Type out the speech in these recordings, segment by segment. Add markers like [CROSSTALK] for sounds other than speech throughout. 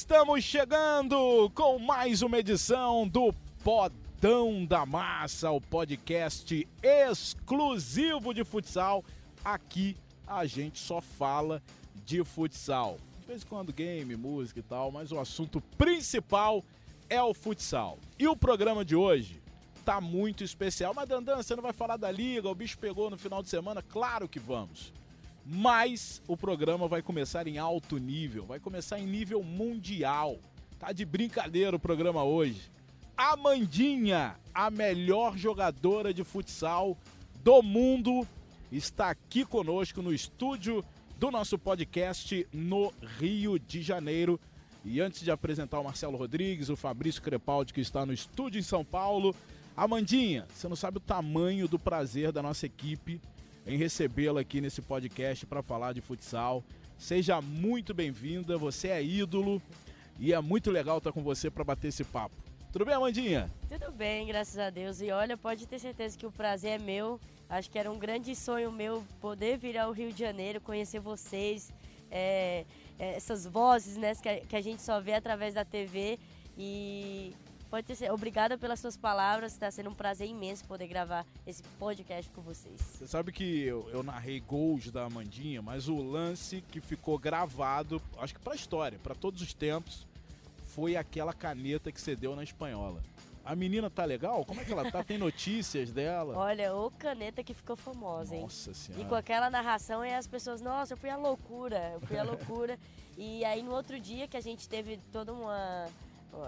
Estamos chegando com mais uma edição do Podão da Massa, o podcast exclusivo de futsal. Aqui a gente só fala de futsal. De vez em quando game, música e tal, mas o assunto principal é o futsal. E o programa de hoje tá muito especial. Mas Dandan, você não vai falar da liga, o bicho pegou no final de semana? Claro que vamos. Mas o programa vai começar em alto nível, vai começar em nível mundial. Tá de brincadeira o programa hoje. Amandinha, a melhor jogadora de futsal do mundo, está aqui conosco no estúdio do nosso podcast no Rio de Janeiro. E antes de apresentar o Marcelo Rodrigues, o Fabrício Crepaldi, que está no estúdio em São Paulo, Amandinha, você não sabe o tamanho do prazer da nossa equipe em recebê-la aqui nesse podcast para falar de futsal. Seja muito bem-vinda, você é ídolo e é muito legal estar com você para bater esse papo. Tudo bem, Amandinha? Tudo bem, graças a Deus. E olha, pode ter certeza que o prazer é meu. Acho que era um grande sonho meu poder vir ao Rio de Janeiro, conhecer vocês, é, é, essas vozes né, que a gente só vê através da TV. E Pode ter Obrigada pelas suas palavras. Está sendo um prazer imenso poder gravar esse podcast com vocês. Você sabe que eu, eu narrei gols da Amandinha, mas o lance que ficou gravado, acho que para a história, para todos os tempos, foi aquela caneta que você deu na espanhola. A menina tá legal? Como é que ela tá? Tem notícias dela? Olha, o caneta que ficou famosa, hein? Nossa senhora. E com aquela narração, e as pessoas, nossa, eu fui a loucura, eu fui a [LAUGHS] loucura. e aí no outro dia que a gente teve toda uma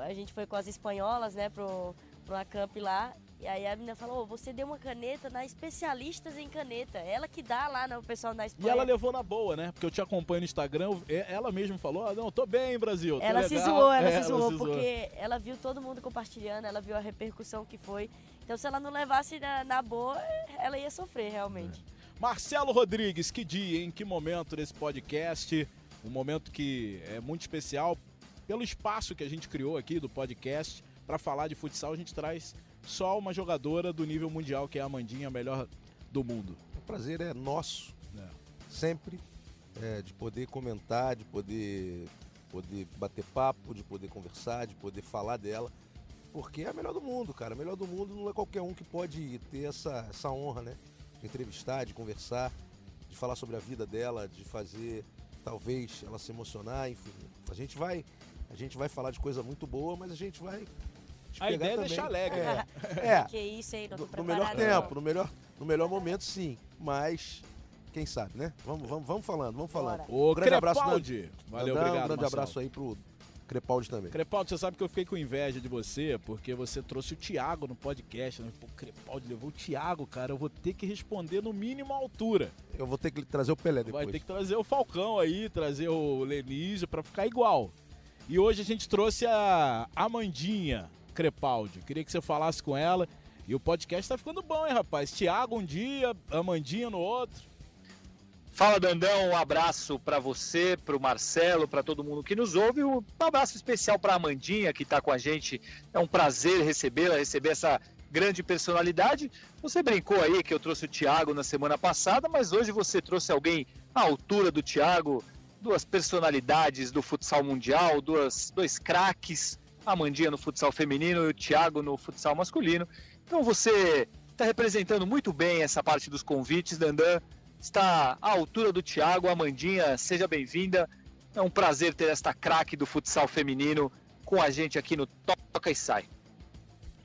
a gente foi com as espanholas, né, pro, pro Acamp lá. E aí a menina falou, oh, você deu uma caneta na especialistas em caneta. Ela que dá lá no pessoal da Espanha. E ela levou na boa, né? Porque eu te acompanho no Instagram, ela mesma falou, ah, não, tô bem, Brasil. Tô ela legal. se zoou, ela, é, se, zoou, ela se zoou, porque ela viu todo mundo compartilhando, ela viu a repercussão que foi. Então se ela não levasse na, na boa, ela ia sofrer realmente. É. Marcelo Rodrigues, que dia, em que momento desse podcast? Um momento que é muito especial pelo espaço que a gente criou aqui do podcast para falar de futsal, a gente traz só uma jogadora do nível mundial, que é a Amandinha, a melhor do mundo. O prazer é nosso, é. sempre, é, de poder comentar, de poder, poder bater papo, de poder conversar, de poder falar dela, porque é a melhor do mundo, cara. A melhor do mundo não é qualquer um que pode ter essa, essa honra, né? De entrevistar, de conversar, de falar sobre a vida dela, de fazer talvez ela se emocionar, enfim. A gente vai a gente vai falar de coisa muito boa, mas a gente vai. A ideia também. é deixar alegre. É. é. [LAUGHS] Que isso aí, não tô no, no melhor tempo, no melhor, no melhor momento, sim. Mas quem sabe, né? Vamos, vamos, vamos falando, vamos falando. O grande abraço, Valeu, Andão, obrigado. Um grande Marcelo. abraço aí pro Crepaldi também. Crepaldi, você sabe que eu fiquei com inveja de você, porque você trouxe o Thiago no podcast. Né? Pô, Crepaldi levou o Thiago, cara. Eu vou ter que responder no mínimo a altura. Eu vou ter que trazer o Pelé depois. Vai ter que trazer o Falcão aí, trazer o Lenísio para ficar igual. E hoje a gente trouxe a Amandinha Crepaldi. Queria que você falasse com ela. E o podcast tá ficando bom, hein, rapaz? Tiago um dia, Amandinha no outro. Fala, Dandão. Um abraço para você, para o Marcelo, para todo mundo que nos ouve. Um abraço especial para Amandinha, que está com a gente. É um prazer recebê-la, receber essa grande personalidade. Você brincou aí que eu trouxe o Thiago na semana passada, mas hoje você trouxe alguém à altura do Thiago, duas personalidades do futsal mundial, duas, dois craques, a Mandinha no futsal feminino e o Thiago no futsal masculino. Então você está representando muito bem essa parte dos convites, Dandan. Está à altura do Thiago, Amandinha, seja bem-vinda. É um prazer ter esta craque do futsal feminino com a gente aqui no Toca e Sai.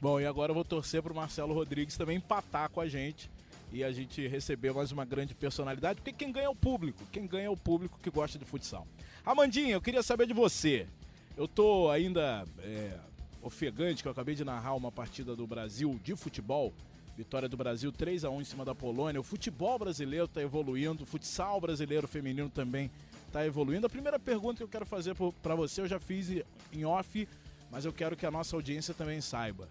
Bom, e agora eu vou torcer para o Marcelo Rodrigues também empatar com a gente e a gente recebeu mais uma grande personalidade, porque quem ganha é o público, quem ganha é o público que gosta de futsal. Amandinha, eu queria saber de você. Eu tô ainda é, ofegante, que eu acabei de narrar uma partida do Brasil de futebol, vitória do Brasil 3 a 1 em cima da Polônia. O futebol brasileiro está evoluindo, o futsal brasileiro feminino também está evoluindo. A primeira pergunta que eu quero fazer para você, eu já fiz em off, mas eu quero que a nossa audiência também saiba.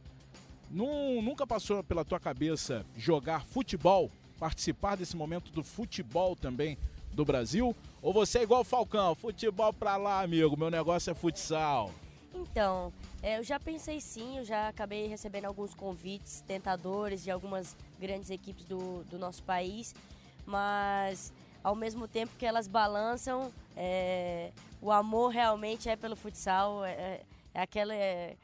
Nunca passou pela tua cabeça jogar futebol, participar desse momento do futebol também do Brasil? Ou você é igual o Falcão, futebol pra lá, amigo, meu negócio é futsal? Então, é, eu já pensei sim, eu já acabei recebendo alguns convites tentadores de algumas grandes equipes do, do nosso país, mas ao mesmo tempo que elas balançam, é, o amor realmente é pelo futsal, é, é aquela, é,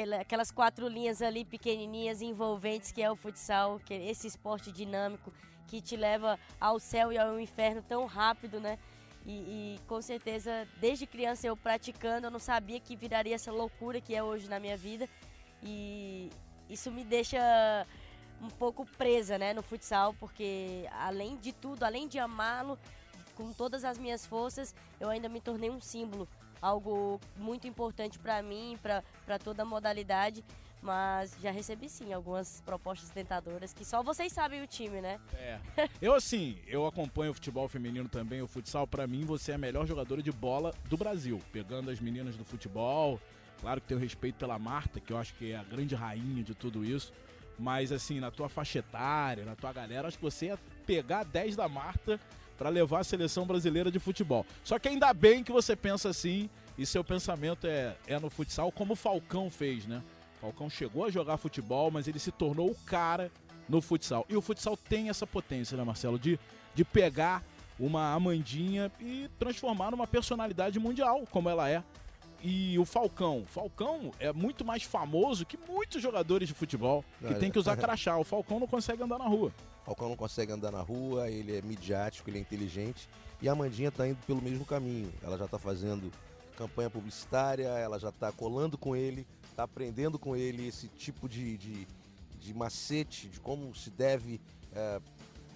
aquelas quatro linhas ali pequenininhas, envolventes, que é o futsal, que é esse esporte dinâmico que te leva ao céu e ao inferno tão rápido, né? E, e, com certeza, desde criança eu praticando, eu não sabia que viraria essa loucura que é hoje na minha vida. E isso me deixa um pouco presa né, no futsal, porque além de tudo, além de amá-lo com todas as minhas forças, eu ainda me tornei um símbolo. Algo muito importante para mim, para toda a modalidade. Mas já recebi sim algumas propostas tentadoras que só vocês sabem o time, né? É. Eu assim, eu acompanho o futebol feminino também, o futsal. Para mim, você é a melhor jogadora de bola do Brasil, pegando as meninas do futebol. Claro que tenho respeito pela Marta, que eu acho que é a grande rainha de tudo isso. Mas assim, na tua faixa etária, na tua galera, acho que você ia pegar 10 da Marta para levar a seleção brasileira de futebol. Só que ainda bem que você pensa assim e seu pensamento é, é no futsal, como o Falcão fez, né? Falcão chegou a jogar futebol, mas ele se tornou o cara no futsal. E o futsal tem essa potência, né, Marcelo? De, de pegar uma Amandinha e transformar numa personalidade mundial, como ela é. E o Falcão. Falcão é muito mais famoso que muitos jogadores de futebol que tem que usar crachá. O Falcão não consegue andar na rua. O Falcão não consegue andar na rua, ele é midiático, ele é inteligente. E a Amandinha está indo pelo mesmo caminho. Ela já está fazendo campanha publicitária, ela já está colando com ele, está aprendendo com ele esse tipo de, de, de macete, de como se deve é,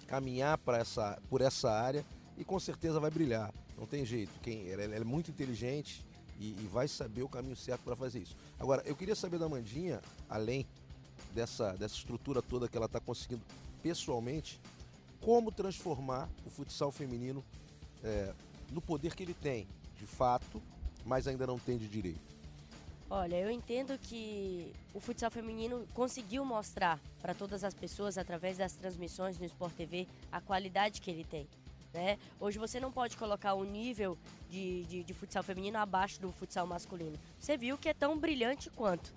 caminhar essa, por essa área e com certeza vai brilhar. Não tem jeito. Quem, ela, ela é muito inteligente e, e, vai saber o caminho certo para fazer isso. Agora, eu queria saber da Mandinha, além dessa, dessa estrutura toda que ela está conseguindo pessoalmente, como transformar o futsal feminino é, no poder que ele tem, de fato, mas ainda não tem de direito. Olha, eu entendo que o futsal feminino conseguiu mostrar para todas as pessoas, através das transmissões no Sport TV, a qualidade que ele tem. Né? Hoje você não pode colocar o nível de, de, de futsal feminino abaixo do futsal masculino. Você viu que é tão brilhante quanto.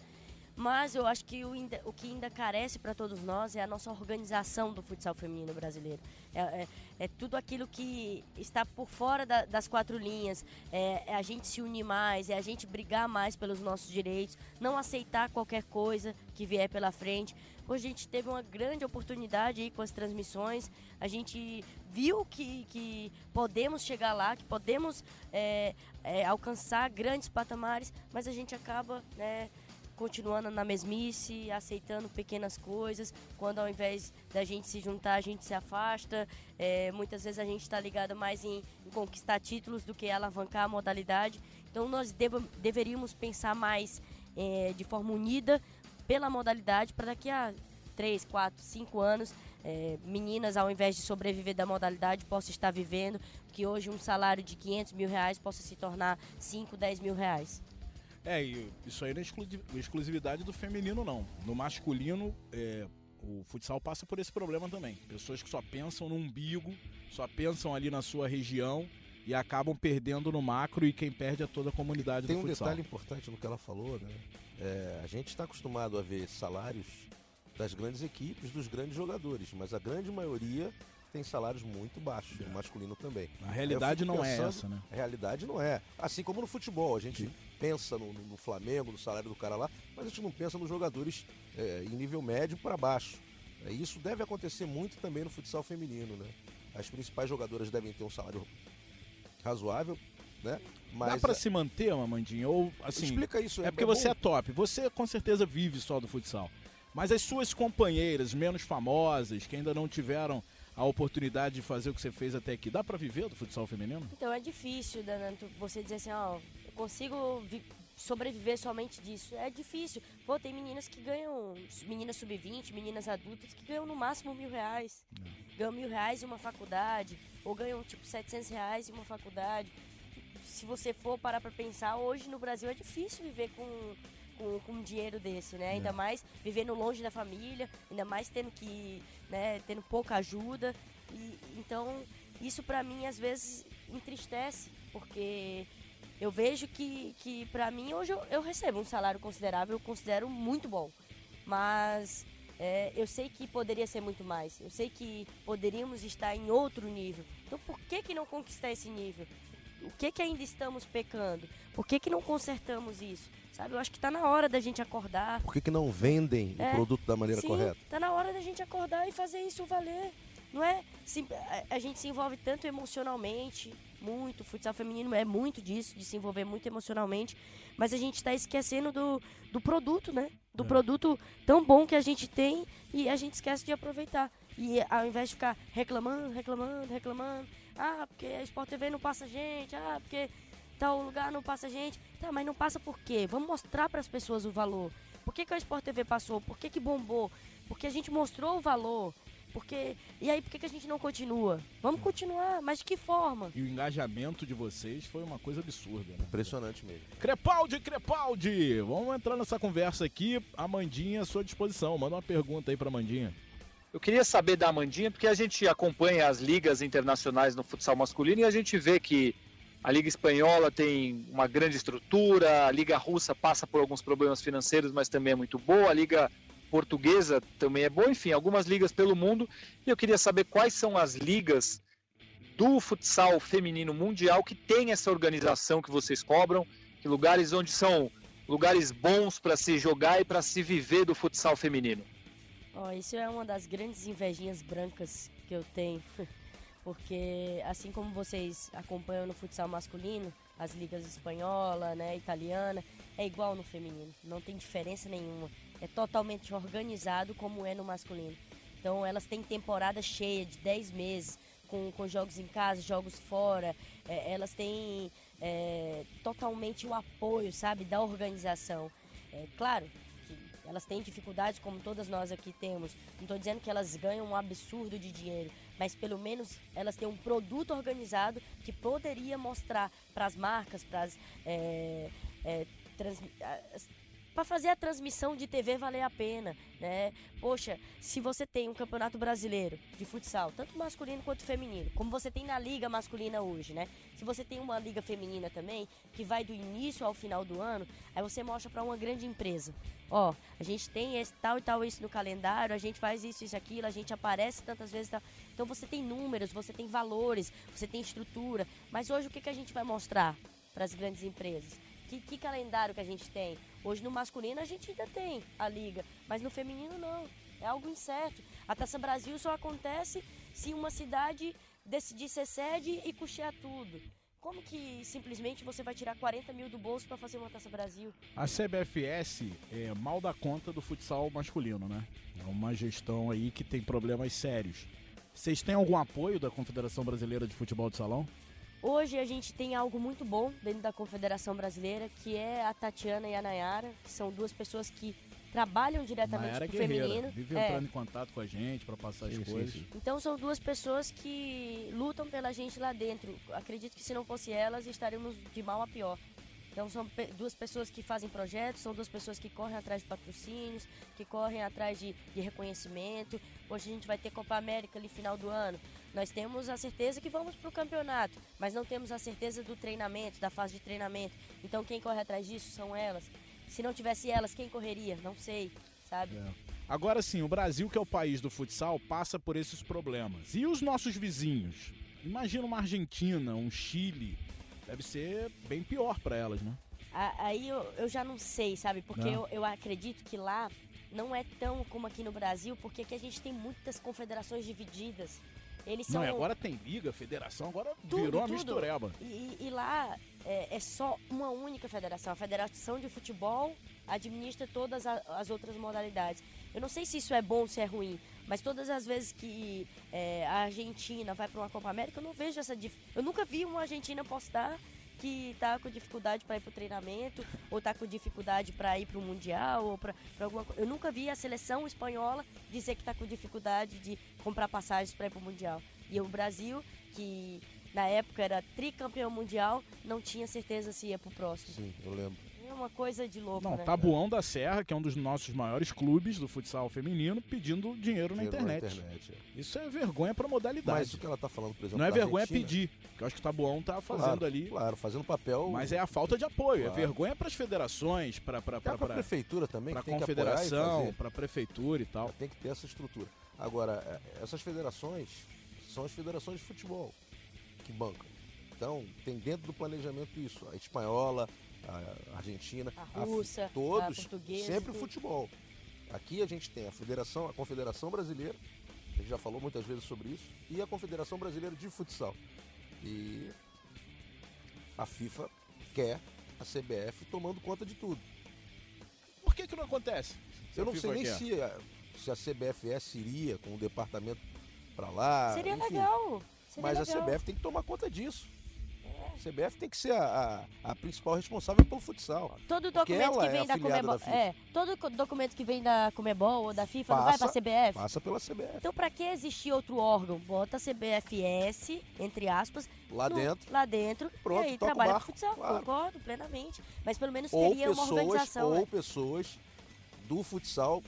Mas eu acho que o, o que ainda carece para todos nós é a nossa organização do futsal feminino brasileiro. É, é, é tudo aquilo que está por fora da, das quatro linhas. É, é, a gente se unir mais, é a gente brigar mais pelos nossos direitos, não aceitar qualquer coisa que vier pela frente. Hoje a gente teve uma grande oportunidade aí com as transmissões. A gente viu que, que podemos chegar lá, que podemos é, é, alcançar grandes patamares, mas a gente acaba né, continuando na mesmice, aceitando pequenas coisas, quando ao invés da gente se juntar, a gente se afasta. É, muitas vezes a gente está ligado mais em, em, conquistar títulos do que alavancar a modalidade. Então nós deveríamos pensar mais é, de forma unida pela modalidade para daqui a 3, 4, 5 anos é, meninas, ao invés de sobreviver da modalidade, possam estar vivendo, que hoje um salário de 500 mil reais possa se tornar 5, 10 mil reais. É, e isso aí não é exclusividade do feminino, não. No masculino, é, o futsal passa por esse problema também. Pessoas que só pensam no umbigo, só pensam ali na sua região e acabam perdendo no macro e quem perde é toda a comunidade Tem do um futsal. detalhe importante no que ela falou, né? É, a gente está acostumado a ver salários das grandes equipes, dos grandes jogadores, mas a grande maioria tem salários muito baixos, é. no masculino também. A realidade não é essa, né? A realidade não é. Assim como no futebol, a gente Sim. Pensa no, no, Flamengo, no salário do cara lá, mas a gente não pensa nos jogadores é, em nível médio para baixo. É, isso deve acontecer muito também no futsal feminino, né? As principais jogadoras devem ter um salário razoável, né? Mas, Dá para se manter, Mamandinha? Ou assim? Explica isso. É, é porque é você é top. Você com certeza vive só do futsal. Mas as suas companheiras menos famosas, que ainda não tiveram a oportunidade de fazer o que você fez até aqui. Dá para viver do futsal feminino? Então é difícil, Danando, você dizer assim, ó, consigo sobreviver somente disso. É difícil. Pô, tem meninas que ganham, meninas sub-20, meninas adultas, que ganham no máximo mil reais. É. Ganham mil reais em uma faculdade, ou ganham tipo 700 reais em uma faculdade. Se você for parar para pensar, hoje no Brasil é difícil viver com com, com um dinheiro desse, né? Ainda é. mais vivendo longe da família, ainda mais tendo que, né, tendo pouca ajuda. E, então, isso para mim às vezes entristece, porque eu vejo que, que para mim hoje eu, eu, recebo um salário considerável, eu considero muito bom. Mas é, eu sei que poderia ser muito mais. Eu sei que poderíamos estar em outro nível. Então por que, que não conquistar esse nível? o que que ainda estamos pecando? Por que que não consertamos isso? Sabe, eu acho que está na hora da gente acordar. Por que, que não vendem É, o produto da maneira Sim, correta? Tá na hora da gente acordar e fazer isso valer. Não é? A, gente se envolve tanto emocionalmente, muito. O futsal feminino é muito disso, de se envolver muito emocionalmente. Mas a gente está esquecendo do, do produto, né? Do É. produto tão bom que a gente tem e a gente esquece de aproveitar. E ao invés de ficar reclamando, reclamando, reclamando, ah, porque a Sport TV não passa gente, ah, porque tal lugar não passa gente. Tá, mas não passa por quê? Vamos mostrar para as pessoas o valor. Por que, que a Sport TV passou? Por que, que bombou? Porque a gente mostrou o valor. Porque. E aí, por que, que a gente não continua? Vamos continuar, mas de que forma? E o engajamento de vocês foi uma coisa absurda, né? Impressionante mesmo. Crepaldi, Crepaldi! Vamos entrar nessa conversa aqui. Amandinha à sua disposição. Manda uma pergunta aí pra Amandinha. Eu queria saber da Amandinha, porque a gente acompanha as ligas internacionais no futsal masculino e a gente vê que a Liga Espanhola tem uma grande estrutura, a Liga Russa passa por alguns problemas financeiros, mas também é muito boa, a Liga Portuguesa também é boa, enfim, algumas ligas pelo mundo. E eu queria saber quais são as ligas do futsal feminino mundial que tem essa organização que vocês cobram, que lugares onde são lugares bons para se jogar e para se viver do futsal feminino. Ó, isso é uma das grandes invejinhas brancas que eu tenho. [LAUGHS] Porque assim como vocês acompanham no futsal masculino, as ligas espanhola, né, italiana, é igual no feminino. Não tem diferença nenhuma. É totalmente organizado como é no masculino. Então elas têm temporada cheia de 10 meses, com, com jogos em casa, jogos fora. É, elas têm é, totalmente o apoio, sabe, da organização. É claro que elas têm dificuldades como todas nós aqui temos. Não estou dizendo que elas ganham um absurdo de dinheiro, mas pelo menos elas têm um produto organizado que poderia mostrar para as marcas, para as é, é, para fazer a transmissão de TV valer a pena, né? Poxa, se você tem um campeonato brasileiro de futsal, tanto masculino quanto feminino, como você tem na liga masculina hoje, né? Se você tem uma liga feminina também, que vai do início ao final do ano, aí você mostra para uma grande empresa, ó, a gente tem esse tal e tal isso no calendário, a gente faz isso isso aquilo, a gente aparece tantas vezes, tal. então você tem números, você tem valores, você tem estrutura, mas hoje o que que a gente vai mostrar para as grandes empresas? Que, que, calendário que a gente tem? Hoje no masculino a gente ainda tem a liga, mas no feminino não. É algo incerto. A Taça Brasil só acontece se uma cidade decidir ser sede e custear tudo. Como que simplesmente você vai tirar 40 mil do bolso para fazer uma Taça Brasil? A CBFS é mal dá conta do futsal masculino, né? É uma gestão aí que tem problemas sérios. Vocês têm algum apoio da Confederação Brasileira de Futebol de Salão? Hoje a gente tem algo muito bom dentro da Confederação Brasileira, que é a Tatiana e a Nayara, que são duas pessoas que trabalham diretamente pro Guerreira, feminino. vive É. entrando em contato com a gente para passar as Sim, sim, coisas. sim. Então são duas pessoas que lutam pela gente lá dentro. Acredito que se não fosse elas, estaríamos de mal a pior. Então são pe- duas pessoas que fazem projetos, são duas pessoas que correm atrás de patrocínios, que correm atrás de, de reconhecimento. Hoje a gente vai ter Copa América ali final do ano. Nós temos a certeza que vamos para o campeonato, mas não temos a certeza do treinamento, da fase de treinamento. Então quem corre atrás disso são elas. Se não tivesse elas, quem correria? Não sei, sabe? É. Agora sim, o Brasil, que é o país do futsal, passa por esses problemas. E os nossos vizinhos? Imagina uma Argentina, um Chile. Deve ser bem pior para elas, né? Aí eu, eu já não sei, sabe? Porque Não. eu, eu acredito que lá não é tão como aqui no Brasil, porque aqui a gente tem muitas confederações divididas. Eles são. Não, agora tem liga, federação, agora Tudo, virou tudo. mistureba. E, e lá é, é só uma única federação. A Federação de Futebol administra todas a- as outras modalidades. Eu não sei se isso é bom ou se é ruim, mas todas as vezes que é, a Argentina vai para uma Copa América, eu não vejo essa dif... Eu nunca vi uma Argentina postar que tá com dificuldade para ir pro treinamento, ou tá com dificuldade para ir pro mundial, ou para alguma coisa. Eu nunca vi a seleção espanhola dizer que tá com dificuldade de comprar passagens para ir pro mundial. E o Brasil, que na época era tricampeão mundial, não tinha certeza se ia pro próximo. Sim, eu lembro. É uma coisa de louco, Não, né? Tabuão da Serra, que é um dos nossos maiores clubes do futsal feminino, pedindo dinheiro na Dinheiro internet. internet, é. Isso é vergonha pra Mas modalidade. o que ela tá falando, por exemplo, Não é vergonha Argentina, pedir, porque eu acho que o Tabuão tá fazendo claro, ali. Claro, fazendo papel. Mas é a falta de apoio, Claro. é vergonha pras federações, pra, pra, Até pra, a pra, prefeitura também, pra que tem que apoiar e confederação, pra prefeitura e tal. Tem que ter essa estrutura. Agora, é, essas federações são as federações de futebol que bancam. Então, tem dentro do planejamento isso. A espanhola, a Argentina, a russa, a, todos, a portuguesa. Sempre futebol. Aqui a gente tem a Federação, a Confederação Brasileira, a gente já falou muitas vezes sobre isso, e a Confederação Brasileira de Futsal. E a FIFA quer a CBF tomando conta de tudo. Por que que não acontece? Eu não sei nem se a, se a CBFS iria com o departamento para lá. Seria enfim. legal. Seria Mas legal. a CBF tem que tomar conta disso. CBF tem que ser a, a, a principal responsável pelo futsal. Todo documento que vem é da Comebol, da é, todo documento que vem da Comebol ou da FIFA não vai pra Passa- CBF. Passa pela CBF. Então pra que existir outro órgão? Bota a CBFS, entre aspas, Lá no- dentro. lá dentro Pronto, e aí o trabalha barco, com futsal. claro. Concordo plenamente. Mas pelo menos Ou teria uma pessoas, organização. ou né? pessoas do futsal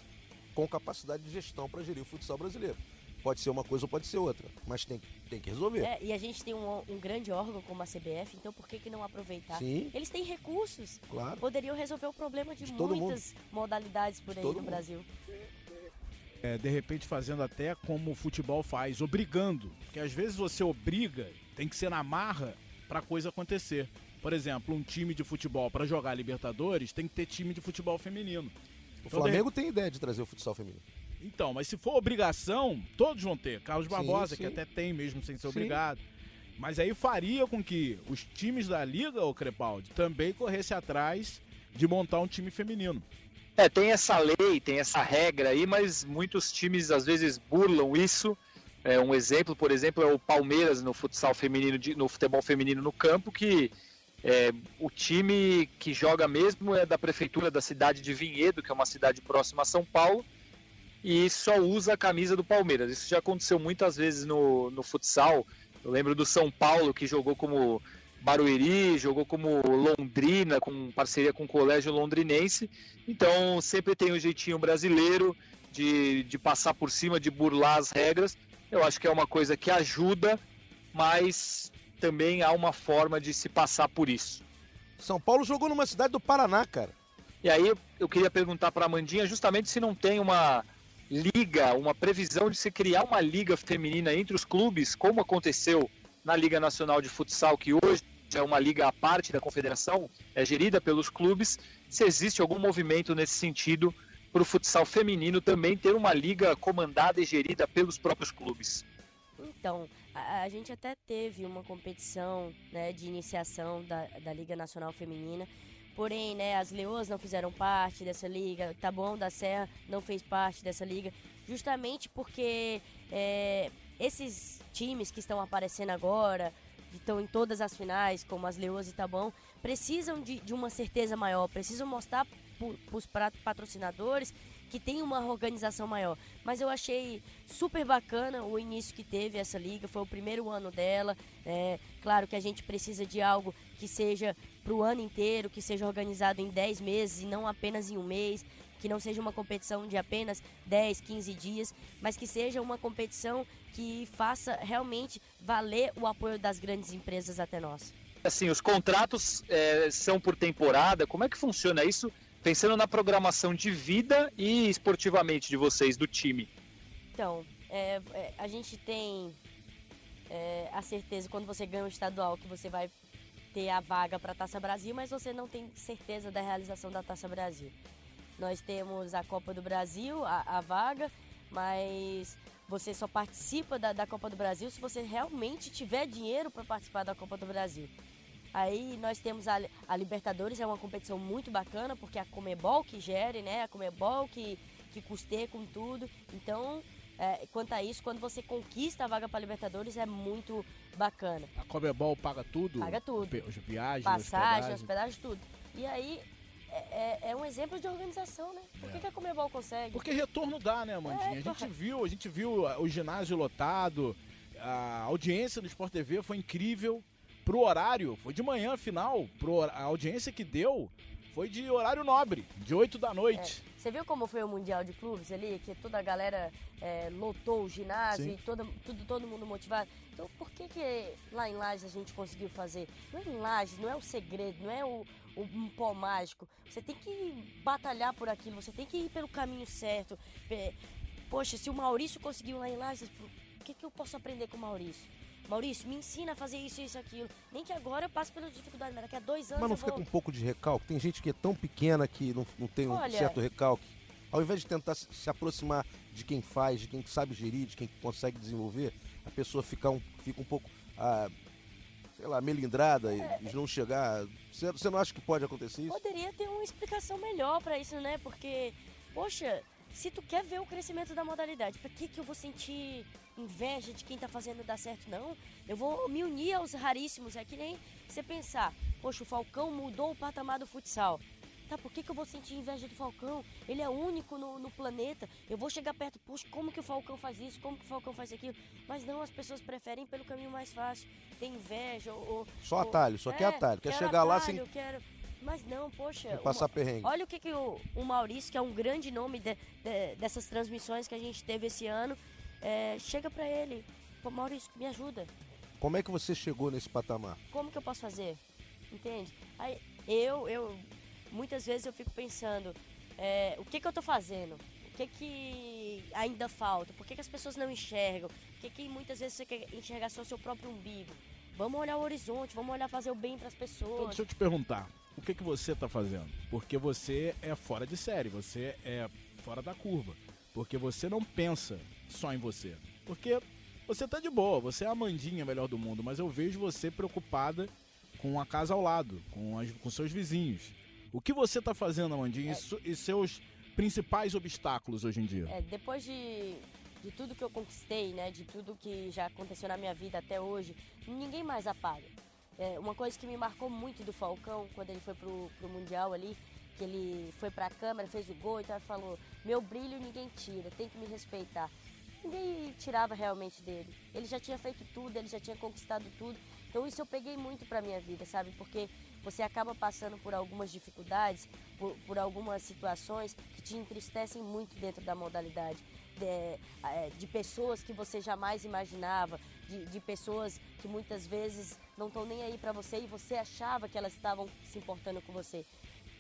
com capacidade de gestão para gerir o futsal brasileiro. Pode ser uma coisa ou pode ser outra, mas tem, tem que resolver. É, e a gente tem um, um grande órgão como a CBF, então por que, que não aproveitar? Sim, Eles têm recursos, claro. poderiam resolver o problema de, De todo muitas modalidades por De aí no mundo. Brasil. É, de repente fazendo até como o futebol faz, obrigando. Porque às vezes você obriga, tem que ser na marra pra coisa acontecer. Por exemplo, um time de futebol para jogar Libertadores tem que ter time de futebol feminino. O Então, Flamengo tem ideia de trazer o futsal feminino. Então, mas se for obrigação, todos vão ter. Carlos Sim, Barbosa, sim. que até tem mesmo sem ser Sim. obrigado. Mas aí faria com que os times da Liga, o Crepaldi, também corresse atrás de montar um time feminino. É, tem essa lei, tem essa regra aí, mas muitos times às vezes burlam isso. É, um exemplo, por exemplo, é o Palmeiras no futsal feminino, de- no futebol feminino no campo, que é, o time que joga mesmo é da prefeitura da cidade de Vinhedo, que é uma cidade próxima a São Paulo, e só usa a camisa do Palmeiras. Isso já aconteceu muitas vezes no, no futsal. Eu lembro do São Paulo, que jogou como Barueri, jogou como Londrina, com parceria com o Colégio Londrinense. Então sempre tem um jeitinho brasileiro de, de passar por cima, de burlar as regras. Eu acho que é uma coisa que ajuda, mas também há uma forma de se passar por isso. São Paulo jogou numa cidade do Paraná, cara. E aí eu- queria perguntar para a Amandinha justamente se não tem uma liga, uma previsão de se criar uma liga feminina entre os clubes, como aconteceu na Liga Nacional de Futsal, que hoje é uma liga à parte da confederação, é gerida pelos clubes, se existe algum movimento nesse sentido para o futsal feminino também ter uma liga comandada e gerida pelos próprios clubes. Então, a, a gente até teve uma competição né, de iniciação da, da Liga Nacional Feminina. Porém, né, as Leoas não fizeram parte dessa liga, Taboão da Serra não fez parte dessa liga, justamente porque é, esses times que estão aparecendo agora, que estão em todas as finais, como as Leoas e Taboão, precisam de, de uma certeza maior, precisam mostrar para os patrocinadores que tem uma organização maior. Mas eu achei super bacana o início que teve essa liga, foi o primeiro ano dela. É, claro que a gente precisa de algo que seja para o ano inteiro, que seja organizado em 10 meses e não apenas em um mês, que não seja uma competição de apenas 10, 15 dias, mas que seja uma competição que faça realmente valer o apoio das grandes empresas até nós. Assim, os contratos é, são por temporada, como é que funciona isso? Pensando na programação de vida e esportivamente de vocês, do time. Então, é, é, a gente tem é, a certeza quando você ganha o estadual que você vai ter a vaga para a Taça Brasil, mas você não tem certeza da realização da Taça Brasil. Nós temos a Copa do Brasil, a, a vaga, mas você só participa da, da Copa do Brasil se você realmente tiver dinheiro para participar da Copa do Brasil. Aí nós temos a, a Libertadores, é uma competição muito bacana, porque é a Comebol que gere, né? A Comebol que, que custeia com tudo. Então, é, quanto a isso, quando você conquista a vaga para Libertadores, é muito bacana. A Comebol paga tudo? Paga tudo. Viagens, Passagem, hospedagem. hospedagem, tudo. E aí, é, é- é um exemplo de organização, né? Por que, que a Comebol consegue? Porque retorno dá, né, Mandinha? É, a gente viu, a gente viu ah, o ginásio lotado, a audiência no Sport TV foi incrível. Pro horário, foi de manhã, afinal, pro, a audiência que deu foi de horário nobre, de 8 da noite. Você viu como foi o Mundial de Clubes ali? Que toda a galera é, lotou o ginásio Sim. e toda, tudo, todo mundo motivado. Então por que, que lá em Lages a gente conseguiu fazer? Não é em Lages, não é o segredo, não é o, o um pó mágico. Você tem que batalhar por aquilo, você tem que ir pelo caminho certo. É, Poxa, se o Maurício conseguiu lá em Lages, por que, que eu posso aprender com o Maurício? Maurício, me ensina a fazer isso, isso, aquilo. Nem que agora eu passe pela dificuldade, mas daqui a dois anos Mas não fica vou... com um pouco de recalque? Tem gente que é tão pequena que não, não tem um Olha- certo recalque. Ao invés de tentar se aproximar de quem faz, de quem sabe gerir, de quem consegue desenvolver, a pessoa fica um, fica um pouco, ah, sei lá, melindrada e de não chegar. Você, você não acha que pode acontecer isso? Poderia ter uma explicação melhor pra isso, né? Porque, poxa, se tu quer ver o crescimento da modalidade, pra que que eu vou sentir inveja de quem tá fazendo dar certo? Não, eu vou me unir aos raríssimos. É que nem você pensar, poxa, o Falcão mudou o patamar do futsal. Tá, por que, que eu vou sentir inveja do Falcão? Ele é único no, no planeta. Eu vou chegar perto, poxa, como que o Falcão faz isso? Como que o Falcão faz aquilo? Mas não, as pessoas preferem pelo caminho mais fácil. Tem inveja ou... ou- Só atalho, só quer É, atalho. Quer chegar lá atalho, sem, Quero... Mas não, poxa... passar perrengue. Olha o que, que o, o Maurício, que é um grande nome de- de- dessas transmissões que a gente teve esse ano, é, chega pra ele. Pô, Maurício, me ajuda. Como é que você chegou nesse patamar? Como que eu posso fazer? Entende? Aí eu, eu muitas vezes eu fico pensando, é, o que que eu tô fazendo? O que que ainda falta? Por que, que as pessoas não enxergam? Por que, que muitas vezes você quer enxergar só o seu próprio umbigo? Vamos olhar o horizonte, vamos olhar fazer o bem para as Então, pessoas. deixa eu te perguntar, o que, que você tá fazendo? Porque você é fora de série, você é fora da curva. Porque você não pensa só em você. Porque você tá de boa, você é a Mandinha melhor do mundo, mas eu vejo você preocupada com a casa ao lado, com, as, com seus vizinhos. O que você tá fazendo, Amandinha, e, su- e seus principais obstáculos hoje em dia? É, depois de, de tudo que eu conquistei, né, de tudo que já aconteceu na minha vida até hoje, ninguém mais apaga. É, uma coisa que me marcou muito do Falcão, quando ele foi pro, pro Mundial ali, que ele foi pra câmera, fez o gol e tal, falou, meu brilho ninguém tira, tem que me respeitar. Ninguém tirava realmente dele. Ele já tinha feito tudo, ele já tinha conquistado tudo. Então isso eu peguei muito pra minha vida, sabe? Porque você acaba passando por algumas dificuldades, por, por algumas situações que te entristecem muito dentro da modalidade. De, é, de pessoas que você jamais imaginava, de, de pessoas que muitas vezes não estão nem aí pra você e você achava que elas estavam se importando com você.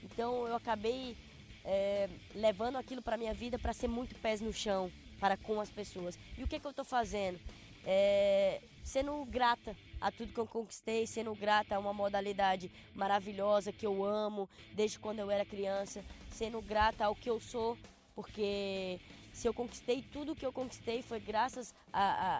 Então eu acabei é, levando aquilo para minha vida para ser muito pés no chão para com as pessoas. E o que, que eu estou fazendo? É, sendo grata a tudo que eu conquistei, sendo grata a uma modalidade maravilhosa que eu amo desde quando eu era criança, sendo grata ao que eu sou, porque se eu conquistei tudo que eu conquistei foi graças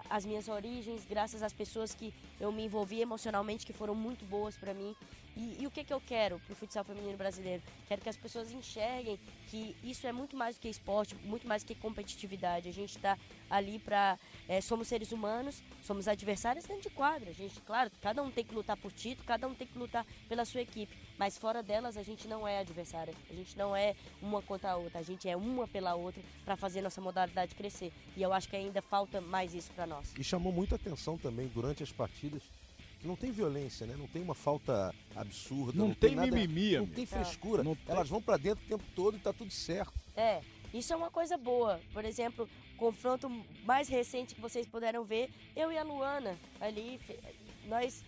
às minhas origens, graças às pessoas que eu me envolvi emocionalmente, que foram muito boas para mim. E, e o que, que eu quero pro futsal feminino brasileiro? Quero que as pessoas enxerguem que isso é muito mais do que esporte, muito mais do que competitividade. A gente está ali para. somos seres humanos, somos adversários dentro de quadra. A gente, claro, cada um tem que lutar por título, cada um tem que lutar pela sua equipe. Mas fora delas, a gente não é adversária. A gente não é uma contra a outra. A gente é uma pela outra para fazer nossa modalidade crescer. E eu acho que ainda falta mais isso para nós. E chamou muita atenção também durante as partidas não tem violência, né? Não tem uma falta absurda. Não, Não, tem, nada- mimimi, Não tem frescura. Não tem. Elas vão pra dentro o tempo todo e tá tudo certo. É, isso é uma coisa boa. Por exemplo, o confronto mais recente que vocês puderam ver, eu e a Luana ali, nós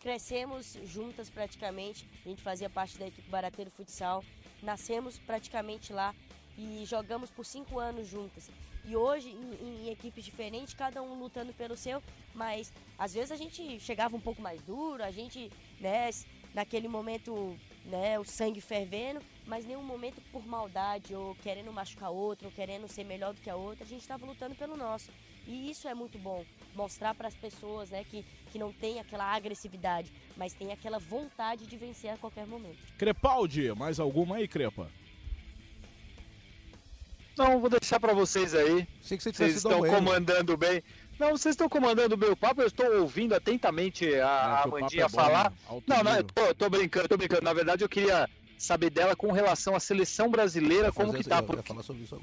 crescemos juntas praticamente. A gente fazia parte da equipe Barateiro Futsal, nascemos praticamente lá e jogamos por cinco anos juntas. E hoje, em, em equipes diferentes, cada um lutando pelo seu, mas às vezes a gente chegava um pouco mais duro, a gente, né, naquele momento, né, o sangue fervendo, mas nenhum momento por maldade, ou querendo machucar outro, ou querendo ser melhor do que a outra, a gente estava lutando pelo nosso. E isso é muito bom, mostrar para as pessoas, né, que, que não tem aquela agressividade, mas tem aquela vontade de vencer a qualquer momento. Crepaldi, mais alguma aí, Crepa? Não, vou deixar para vocês aí. Sei que você Vocês estão comandando bem. Não, vocês estão comandando bem o papo, eu estou ouvindo atentamente a, É, a que o papo Amandinha é bom, falar. né? Alto Não, não, eu tô, eu tô brincando, tô brincando. Na verdade, eu queria saber dela com relação à seleção brasileira, como que tá, porque,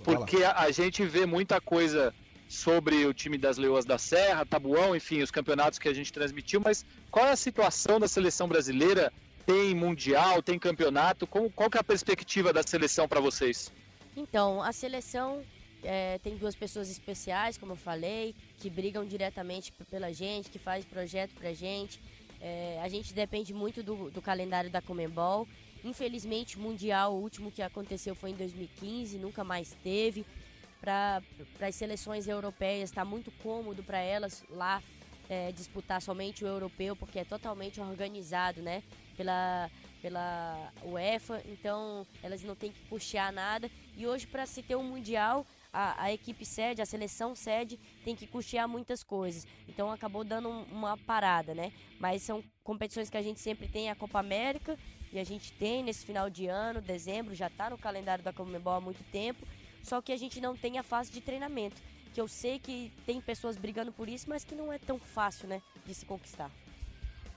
porque a, a gente vê muita coisa sobre o time das Leoas da Serra, Tabuão, enfim, os campeonatos que a gente transmitiu, mas qual é a situação da seleção brasileira? Tem mundial, tem campeonato? Como, qual que é a perspectiva da seleção para vocês? Então, a seleção é, tem duas pessoas especiais, como eu falei, que brigam diretamente pela gente, que faz projeto pra gente. É, a gente depende muito do, do calendário da Comembol. Infelizmente, Mundial, o último que aconteceu foi em 2015, nunca mais teve. Para as seleções europeias, está muito cômodo para elas lá é, disputar somente o europeu, porque é totalmente organizado, né? Pela, pela UEFA, então elas não têm que custear nada. E hoje, para se ter um Mundial, a, a, equipe sede, a seleção sede, tem que custear muitas coisas. Então acabou dando um, uma parada, né? Mas são competições que a gente sempre tem, a Copa América, e a gente tem nesse final de ano, dezembro, já está no calendário da Comebol há muito tempo, só que a gente não tem a fase de treinamento, que eu sei que tem pessoas brigando por isso, mas que não é tão fácil, né, de se conquistar.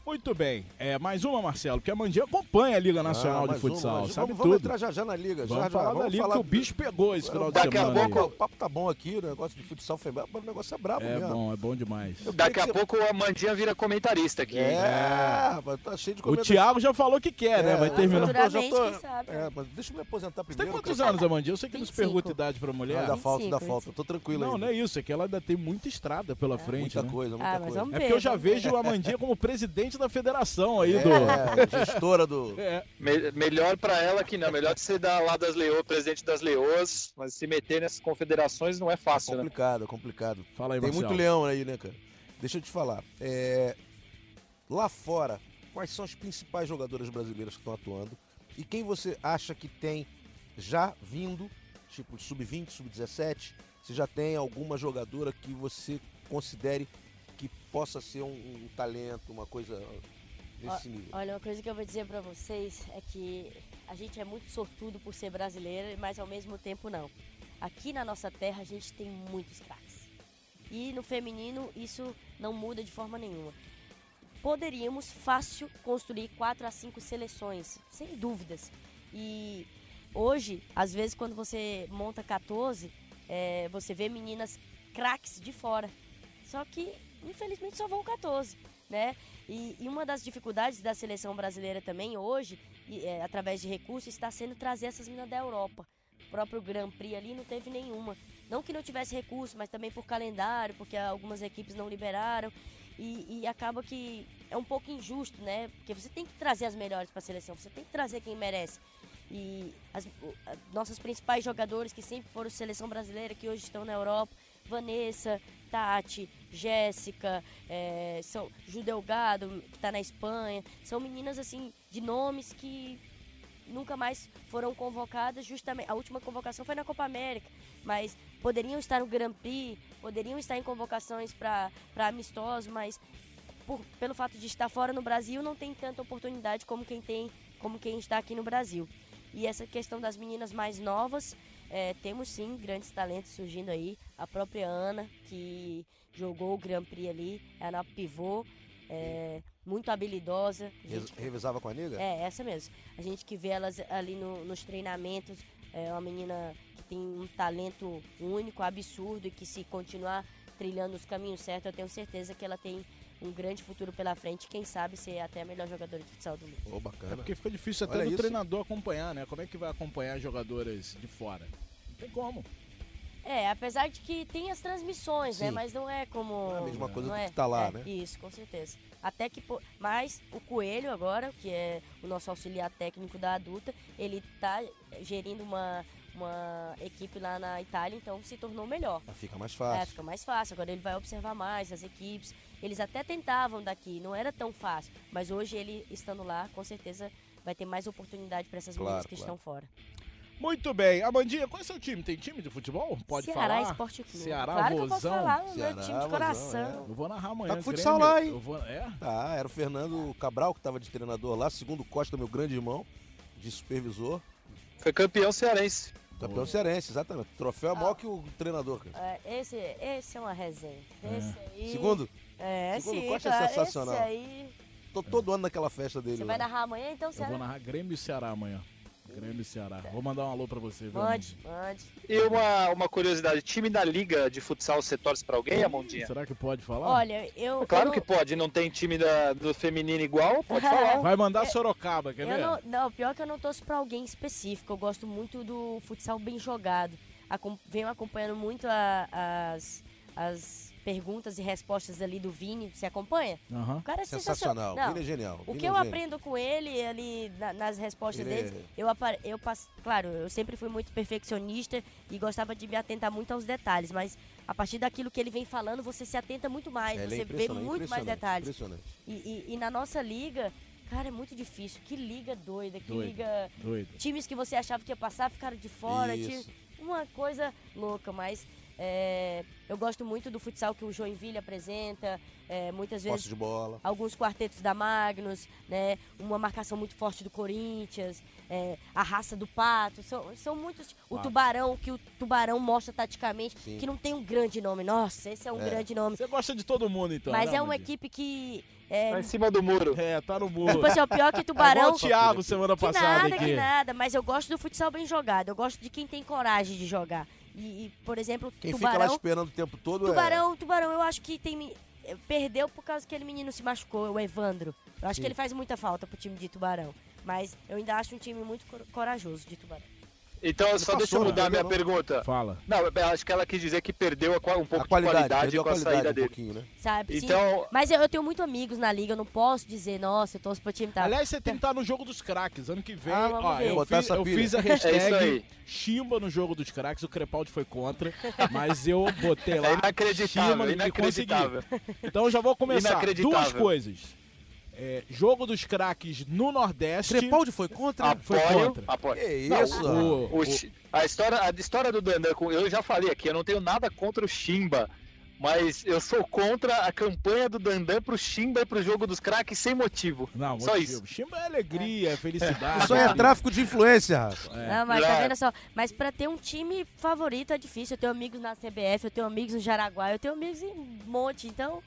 Muito bem. É, mais uma, Marcelo, porque a Mandinha acompanha a Liga Nacional ah, de Futsal, uma, sabe vamos, tudo. Vamos entrar já já na Liga. Vamos já, falar já, da Liga, falar... que o bicho pegou esse final Daqui de semana. Daqui a pouco, o papo tá bom aqui, o negócio de futsal feminino, o negócio é brabo é mesmo. É bom, é bom demais. Daqui a você... pouco a Mandinha vira comentarista aqui. É, é. tá cheio de O Thiago já falou que quer, né? Vai terminar. Já tô... É, mas deixa eu me aposentar primeiro. Você tem quantos anos, Amandinha? Eu sei que não se pergunta idade pra mulher. Dá falta, dá falta. Tô tranquilo Não, não é isso, é que ela ainda tem muita estrada pela é. frente, Muita coisa, muita coisa. É porque eu já vejo a Amandinha como presidente [LAUGHS] da federação aí do gestora do. [LAUGHS] É. Me melhor para ela que não. Melhor de ser da, lá das leoas, presidente das leoas, mas se meter nessas confederações não é fácil, é complicado, né? É complicado, Fala aí, Tem Marcelo. muito leão aí, né, cara? Deixa eu te falar. É... Lá fora, quais são as principais jogadoras brasileiras que estão atuando? E quem você acha que tem já vindo, tipo sub-20, sub-17? Se já tem alguma jogadora que você considere que possa ser um, um talento, uma coisa nesse nível? Olha, uma coisa que eu vou dizer para vocês é que a gente é muito sortudo por ser brasileira, mas ao mesmo tempo não. Aqui na nossa terra a gente tem muitos craques. E no feminino isso não muda de forma nenhuma. Poderíamos fácil construir quatro a cinco seleções, sem dúvidas. E hoje, às vezes, quando você monta 14, é, você vê meninas craques de fora. Só que, infelizmente, só vão 14 né? E, e, uma das dificuldades da seleção brasileira também hoje, e, é, através de recursos, está sendo trazer essas meninas da Europa. O próprio Grand Prix ali não teve nenhuma. Não que não tivesse recurso, mas também por calendário, porque algumas equipes não liberaram. E, e acaba que é um pouco injusto, né? Porque você tem que trazer as melhores para a seleção, você tem que trazer quem merece. E as, nossas principais jogadores que sempre foram seleção brasileira, que hoje estão na Europa, Vanessa, Tati, Jéssica, é, são Ju Delgado, que está na Espanha. São meninas assim de nomes que nunca mais foram convocadas. Justamente a última convocação foi na Copa América, mas poderiam estar no Grand Prix, poderiam estar em convocações para amistosos, mas por, pelo fato de estar fora no Brasil não tem tanta oportunidade como quem tem, como quem está aqui no Brasil. E essa questão das meninas mais novas, é, temos sim grandes talentos surgindo aí. A própria Ana, que jogou o Grand Prix ali, era pivô, é, muito habilidosa. Gente, Revisava com a nega? É, essa mesmo. A gente que vê elas ali no, nos treinamentos, é uma menina que tem um talento único, absurdo, e que se continuar trilhando os caminhos certos, eu tenho certeza que ela tem um grande futuro pela frente, quem sabe ser até a melhor jogadora de futsal do mundo. Oh, bacana. É porque fica difícil até o treinador acompanhar, né? Como é que vai acompanhar jogadoras de fora? Não tem como. É, apesar de que tem as transmissões, né? Sim. né? Mas não é como. Não é a mesma coisa do é, que tá lá, é, né? Isso, com certeza. Até que. Mas o Coelho agora, que é o nosso auxiliar técnico da adulta, ele tá gerindo uma, uma equipe lá na Itália, então se tornou melhor. Fica mais fácil. É, fica mais fácil. Agora ele vai observar mais as equipes. Eles até tentavam daqui, não era tão fácil. Mas hoje ele estando lá, com certeza vai ter mais oportunidade para essas claro, meninas que claro. estão fora. Muito bem. Amandinha, qual é o seu time? Tem time de futebol? Pode Ceará falar? Ceará Esporte Clube. Ceará claro Vozão. Que eu posso falar, o Ceará, meu time de coração. Vozão, é. Eu vou narrar amanhã. Tá futsal lá, hein? Eu vou... É? Tá, era o Fernando Cabral que estava de treinador lá, segundo Costa, meu grande irmão, de supervisor. Foi campeão cearense. Campeão cearense, exatamente. troféu é maior que o treinador, cara. É, esse, esse é uma resenha. É. Esse aí... Segundo? É, Segundo sim, Costa claro, é sensacional. Esse aí... Tô todo ano naquela festa dele. Você lá. vai narrar amanhã, então, Ceará? Eu vou narrar Grêmio e Ceará amanhã. Grêmio e Ceará. Vou mandar um alô pra você. Viu, mande, mande. E uma, uma curiosidade, time da liga de futsal, você torce pra alguém, Amondinha? Será que pode falar? Olha, eu... É claro eu que pode, não tem time da, do feminino igual, pode [LAUGHS] falar. Vai mandar Sorocaba, quer eu ver? Não, não, pior que eu não torço pra alguém específico, eu gosto muito do futsal bem jogado. Acom venho acompanhando muito a, as as perguntas e respostas ali do Vini. Você acompanha? Aham. O cara é Sensacional. sensacional. Vini é genial. O Vini que é eu gênio. aprendo com ele ali na- nas respostas Ele dele, é- eu, eu passo. Claro, eu sempre fui muito perfeccionista e gostava de me atentar muito aos detalhes, mas a partir daquilo que ele vem falando, você se atenta muito mais, É, ele é você vê impressionante, muito mais detalhes. Impressionante. E, e- e na nossa liga, cara, é muito difícil. Que liga doida, que Doida. liga. Doido. Times que você achava que ia passar ficaram de fora. Isso. time- Uma coisa louca, mas. É, eu gosto muito do futsal que o Joinville apresenta. é, muitas vezes Posse de bola. alguns quartetos da Magnus, né? Uma marcação muito forte do Corinthians, é, a raça do Pato, são, são muitos. O Pato. Tubarão, que o Tubarão mostra taticamente, Sim. que não tem um grande nome. Nossa, esse é um É. grande nome. Você gosta de todo mundo, então. Mas né, é uma equipe que. É, Tá em cima do muro. É, tá no muro. tipo assim, ó, pior que [LAUGHS] É igual Tubarão. o Thiago semana Que passada nada, aqui. que nada, mas eu gosto do futsal bem jogado. Eu gosto de quem tem coragem de jogar. E, e, por exemplo, Quem fica lá Tubarão. esperando o tempo todo é. Tubarão, Tubarão, eu acho que tem. eh, Perdeu por causa que aquele menino se machucou, o Evandro. Eu acho Sim. que ele faz muita falta pro time de Tubarão. Mas eu ainda acho um time muito cor- corajoso de Tubarão. Então, só passou, deixa eu né? mudar a minha pergunta. Fala. Não, acho que ela quis dizer que perdeu um pouco A qualidade, de qualidade com a, qualidade saída um dele. pouquinho, né? Sabe? Sim. Então, Mas eu, eu tenho muito amigos na liga, eu não posso dizer, nossa, eu torço pro time tá. Aliás, você tem que estar no jogo dos craques. Ano que vem, Ah, ó, eu, fiz, essa eu fiz a É hashtag aí. Chimba no jogo dos craques. O Crepaldi foi contra, mas eu botei [LAUGHS] lá é inacreditável, Chimba e consegui. inacreditável. Então eu já vou começar. Inacreditável. Duas coisas. É, jogo dos craques no Nordeste. Trepaldi foi contra? Foi Apoio, contra. apoio. Que Não, isso? o- O Chi- a, história, a história do Dandan, eu já falei aqui, eu não tenho nada contra o Chimba, mas eu sou contra a campanha do Dandan pro Chimba e pro jogo dos craques sem motivo. Não, Só motivo. isso. Chimba é alegria, é felicidade. Isso aí é tráfico de influência. É. Não, mas tá vendo só? Mas pra ter um time favorito é difícil. Eu tenho amigos na CBF, eu tenho amigos no Jaraguá, eu tenho amigos em um monte. Então,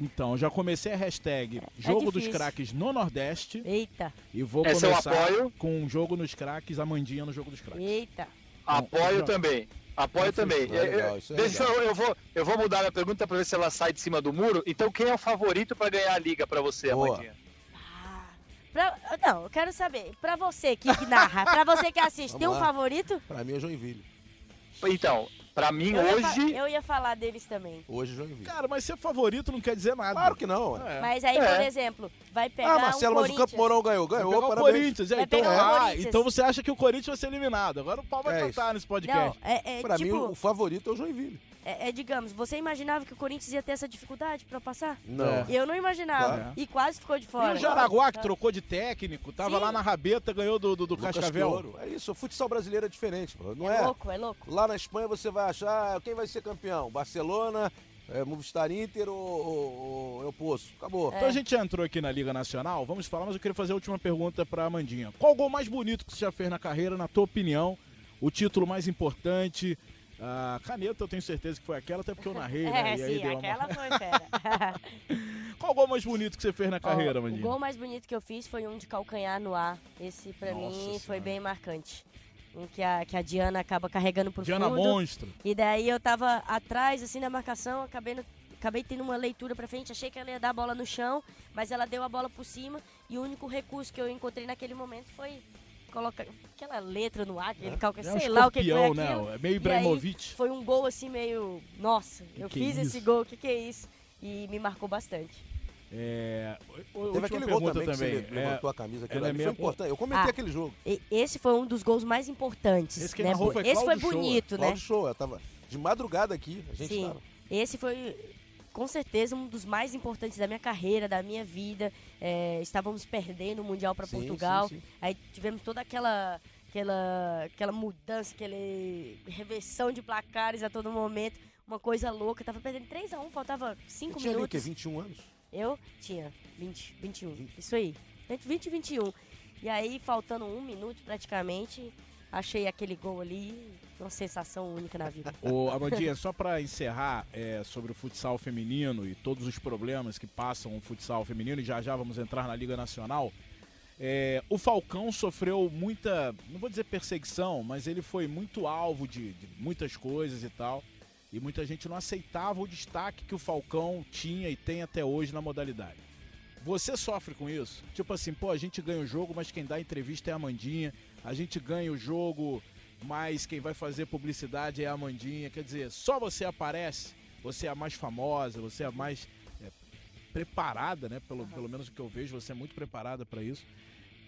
Então, eu já comecei a hashtag Jogo dos. Craques no Nordeste eita, e vou Esse é o começar apoio. com um jogo nos craques, Amandinha no jogo dos craques. eita. Apoio não. também. Apoio também. É Eu- legal, eu- é deixa eu, eu vou, eu vou mudar minha pergunta pra ver se ela sai de cima do muro. Então, quem é o favorito pra ganhar a liga pra você, Boa. Amandinha? Ah, pra- não, eu quero saber. Pra você que narra, pra você que assiste, [LAUGHS] Vamos tem um lá. favorito? Pra mim é Joinville. Então, pra mim Eu ia, hoje. eu ia falar deles também. Hoje é Joinville. Cara, mas ser favorito não quer dizer nada. Claro que não. É. Mas aí, É. por exemplo, vai pegar Ah, Marcelo, um mas o. Campo Mourão ganhou. Vai Ganhou, pegar o parabéns. Corinthians. é, então, o ah, então você acha que o Corinthians vai ser eliminado. Agora o pau vai É cantar nesse Não, podcast. é, é Pra mim, tipo, o favorito é o Joinville. É, é, digamos, você imaginava que o Corinthians ia ter essa dificuldade pra passar? Não. É. Eu não imaginava. Claro. E quase ficou de E fora. o Jaraguá, que Ah. trocou de técnico, tava Sim. lá na rabeta, ganhou do, do, do Cascavel. É isso, o futsal brasileiro é diferente, pô. Não É é? louco, é louco. Lá na Espanha você vai achar quem vai ser campeão. Barcelona, é, Movistar Inter ou, ou, ou El Poço. Acabou. É. Então a gente já entrou aqui na Liga Nacional, vamos falar, mas eu queria fazer a última pergunta pra Amandinha. Qual o gol mais bonito que você já fez na carreira, na tua opinião? O título mais importante? A caneta, eu tenho certeza que foi aquela, até porque eu narrei, né? [LAUGHS] É, E aí sim, deu uma- aquela foi fera. [LAUGHS] Qual o gol mais bonito que você fez na carreira, Ó, O gol mais bonito que eu fiz foi um de calcanhar no ar. Esse pra Nossa mim foi Senhora. bem marcante. Um que a, que a Diana acaba carregando pro Diana fundo. Monstro. E daí eu tava atrás, assim, na marcação, acabei, no- acabei tendo uma leitura pra frente, achei que ela ia dar a bola no chão, mas ela deu a bola por cima e o único recurso que eu encontrei naquele momento foi colocar aquela letra no ar, aquele calcanhar, É um sei lá o que que escorpião, aquilo. né? É meio E aí, Ibrahimovic. Foi um gol assim meio, nossa, eu Que fiz isso? esse gol, o que que é isso? E me marcou bastante. É, Teve aquele gol pergunta também, que também. você É, levantou a camisa. Aquilo é ali foi importante. Eu comentei Ah. aquele jogo. Esse foi um dos gols mais importantes, Esse que né? foi esse foi bonito, né? Cláudio Show. Eu tava de madrugada aqui. A gente Sim. tava. Esse foi, com certeza, um dos mais importantes da minha carreira, da minha vida. É, estávamos perdendo o Mundial para Portugal. sim, sim. Aí tivemos toda aquela, aquela, aquela mudança, aquela reversão de placares a todo momento. Uma coisa louca. Tava perdendo 3x1, faltava 5 Eu tinha o quê? minutos. 21 anos? Eu tinha 20, 21. Isso aí. Entre 20 e 21. E aí, faltando um minuto praticamente, achei aquele gol ali. Uma sensação única na vida. Ô, Amandinha, só pra encerrar é, sobre o futsal feminino e todos os problemas que passam o futsal feminino, e já já vamos entrar na Liga Nacional. é, o Falcão sofreu muita, não vou dizer perseguição, mas ele foi muito alvo de, de muitas coisas e tal. E muita gente não aceitava o destaque que o Falcão tinha e tem até hoje na modalidade. Você sofre com isso? Tipo assim, pô, a gente ganha o jogo, mas quem dá entrevista é a Amandinha. A gente ganha o jogo, mas quem vai fazer publicidade é a Amandinha. Quer dizer, só você aparece. você é a mais famosa, você é a mais é, preparada, né? Pelo, pelo menos o que eu vejo, você é muito preparada para isso.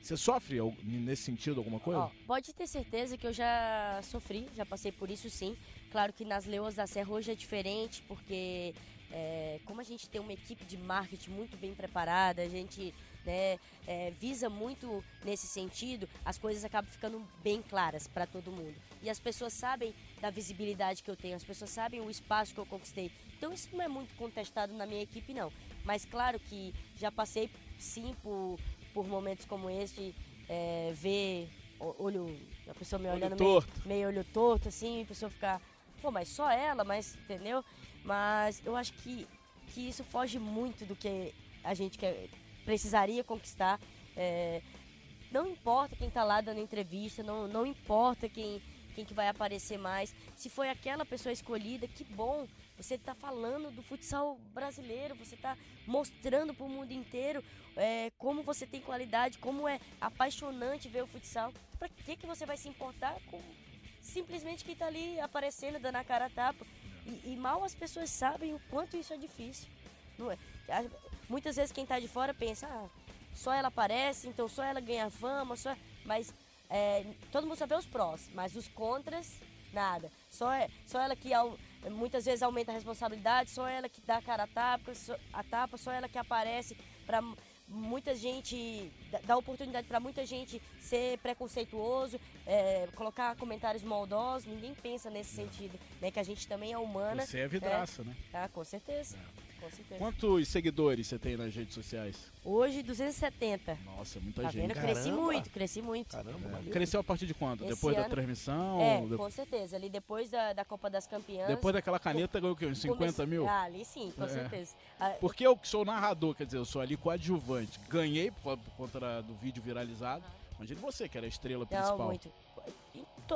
Você sofre nesse sentido alguma coisa? Pode ter certeza que eu já sofri, já passei por isso sim. Claro que nas Leoas da Serra hoje é diferente, porque é, como a gente tem uma equipe de marketing muito bem preparada, a gente né, é, visa muito nesse sentido, as coisas acabam ficando bem claras para todo mundo. E as pessoas sabem da visibilidade que eu tenho, as pessoas sabem o espaço que eu conquistei. Então isso não é muito contestado na minha equipe, não. Mas claro que já passei sim por por momentos como este, é, ver olho, a pessoa me olhando meio, meio, olho torto, assim, a pessoa ficar, pô, mas só ela, mas, entendeu? Mas eu acho que, que isso foge muito do que a gente quer, precisaria conquistar. É, não importa quem está lá dando entrevista, não, não importa quem, quem que vai aparecer mais. Se foi aquela pessoa escolhida, que bom. Você está falando do futsal brasileiro, você está mostrando para o mundo inteiro é, como você tem qualidade, como é apaixonante ver o futsal. Para que, que você vai se importar com simplesmente quem está ali aparecendo, dando a cara a tapa? E, e, mal as pessoas sabem o quanto isso é difícil. Não é? Muitas vezes quem está de fora pensa, ah, só ela aparece, então só ela ganha fama, só... mas é, todo mundo só vê os prós, mas os contras, nada. Só, é, só ela que muitas vezes aumenta a responsabilidade, só ela que dá a cara a tapa, só, a tapa, só ela que aparece para muita gente, dá oportunidade para muita gente ser preconceituoso, é, colocar comentários maldosos, ninguém pensa nesse sentido, né? Que a gente também é humana. Você é vidraça, é, né? Ah, com certeza. É. Quantos seguidores você tem nas redes sociais? Hoje, 270. Nossa, muita tá gente. Vendo? Cresci muito, cresci muito. Caramba, é. Cresceu a partir de quando? Esse depois ano... da transmissão? É, com certeza. Ali depois da, da Copa das Campeãs. Depois daquela caneta ganhou o quê? Uns 50 mil? Ah, ali sim, com é. certeza. Ah, Porque eu sou narrador, quer dizer, eu sou ali coadjuvante. Ganhei por, por conta do vídeo viralizado. Imagina você, que era a estrela principal. Não, muito.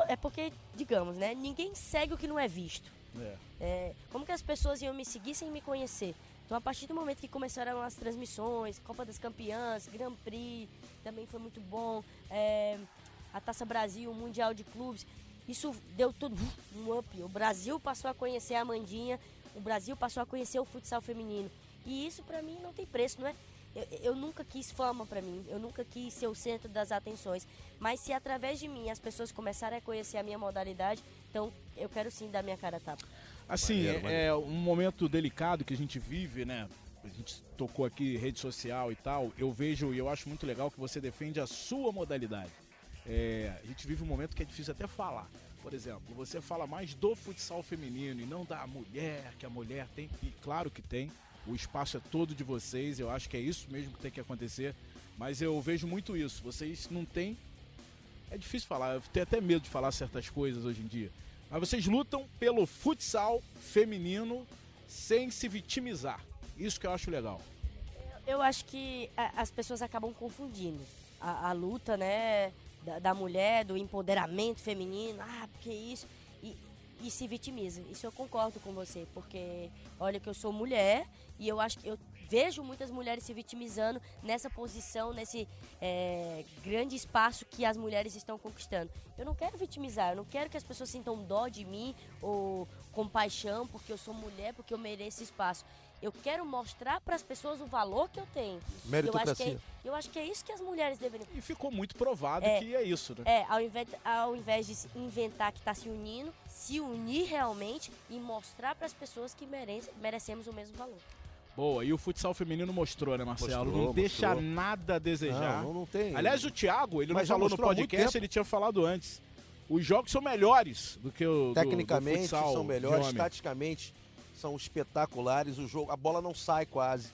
É porque, digamos, né? Ninguém segue o que não é visto. É. É, como que as pessoas iam me seguir sem me conhecer? Então, a partir do momento que começaram as transmissões, Copa das Campeãs, Grand Prix, também foi muito bom, é, a Taça Brasil, o Mundial de Clubes, isso deu tudo um up. O Brasil passou a conhecer a Amandinha, o Brasil passou a conhecer o futsal feminino. E isso para mim não tem preço, não é? Eu, eu nunca quis fama para mim, eu nunca quis ser o centro das atenções. Mas se através de mim as pessoas começarem a conhecer a minha modalidade, então eu quero sim dar minha cara a tapa. Assim, maneiro, é, maneiro. é um momento delicado que a gente vive, né? A gente tocou aqui rede social e tal. Eu vejo e eu acho muito legal que você defende a sua modalidade. É, a gente vive um momento que é difícil até falar. Por exemplo, você fala mais do futsal feminino e não da mulher, que a mulher tem. E claro que tem. O espaço é todo de vocês. Eu acho que é isso mesmo que tem que acontecer. Mas eu vejo muito isso. Vocês não têm. É difícil falar. Eu tenho até medo de falar certas coisas hoje em dia. Mas vocês lutam pelo futsal feminino sem se vitimizar. Isso que eu acho legal. Eu acho que as pessoas acabam confundindo a, a luta, né, da, da, mulher, do empoderamento feminino. Ah, porque isso e, e se vitimiza. Isso eu concordo com você, porque olha que eu sou mulher e eu acho que eu vejo muitas mulheres se vitimizando nessa posição, nesse é, grande espaço que as mulheres estão conquistando. Eu não quero vitimizar, eu não quero que as pessoas sintam dó de mim ou compaixão porque eu sou mulher, porque eu mereço espaço. Eu quero mostrar para as pessoas o valor que eu tenho. Meritocracia. Eu acho, que é, eu acho que é isso que as mulheres deveriam. E ficou muito provado é, que é isso, né? É, ao invés, ao invés de inventar que está se unindo, se unir realmente e mostrar para as pessoas que merece, merecemos o mesmo valor. Boa, e o futsal feminino mostrou, né, Marcelo? Mostrou, não deixa mostrou. nada a desejar. Não, não tem. Aliás, o Thiago, ele Mas não falou no podcast, ele tinha falado antes. Os jogos são melhores do que o Tecnicamente do, do futsal são melhores, taticamente são espetaculares, o jogo, a bola não sai quase.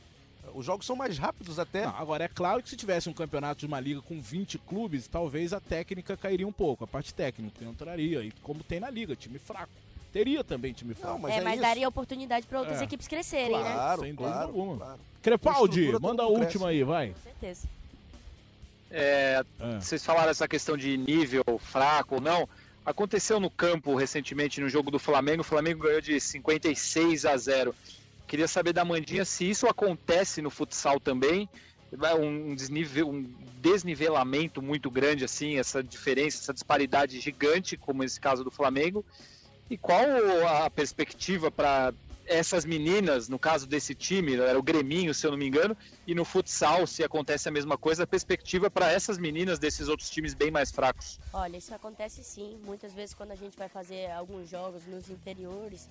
Os jogos são mais rápidos até. Não, agora, é claro que se tivesse um campeonato de uma liga com 20 clubes, talvez a técnica cairia um pouco, a parte técnica entraria, e como tem na liga, time fraco teria também time fraco. Não, mas é, é mas daria oportunidade para outras é. equipes crescerem, claro, né? Claro, Sem dúvida claro, alguma. Claro. Crepaldi, manda a última aí, vai. Com certeza. É, é, Vocês falaram essa questão de nível fraco ou não. Aconteceu no campo recentemente no jogo do Flamengo. O Flamengo ganhou de 56 a 0. Queria saber da Mandinha se isso acontece no futsal também. Um, desnivel, um desnivelamento muito grande, assim, essa diferença, essa disparidade gigante, como esse caso do Flamengo. E qual a perspectiva para essas meninas, no caso desse time, era o Greminho, se eu não me engano, e no futsal, se acontece a mesma coisa, a perspectiva para essas meninas desses outros times bem mais fracos? Olha, isso acontece sim. Muitas vezes quando a gente vai fazer alguns jogos nos interiores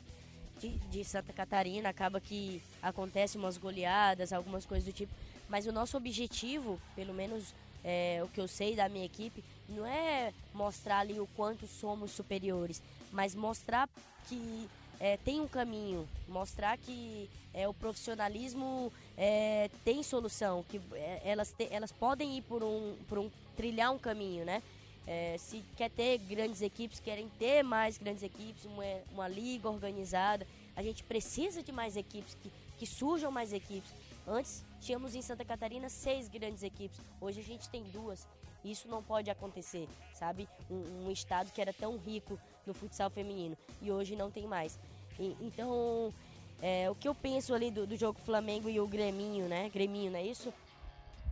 de, de Santa Catarina, acaba que acontece umas goleadas, algumas coisas do tipo. Mas o nosso objetivo, pelo menos é, o que eu sei da minha equipe, não é mostrar ali o quanto somos superiores, mas mostrar que é, tem um caminho, mostrar que é, o profissionalismo é, tem solução, que é, elas, te, elas podem ir por um, por um trilhar um caminho, né? É, se quer ter grandes equipes, querem ter mais grandes equipes, uma, uma liga organizada, a gente precisa de mais equipes, que, que surjam mais equipes. Antes tínhamos em Santa Catarina seis grandes equipes, hoje a gente tem duas. Isso não pode acontecer, sabe? Um, um estado que era tão rico no futsal feminino e hoje não tem mais. E, então, é, o que eu penso ali do, do jogo Flamengo e o Greminho, né? Greminho, não é isso?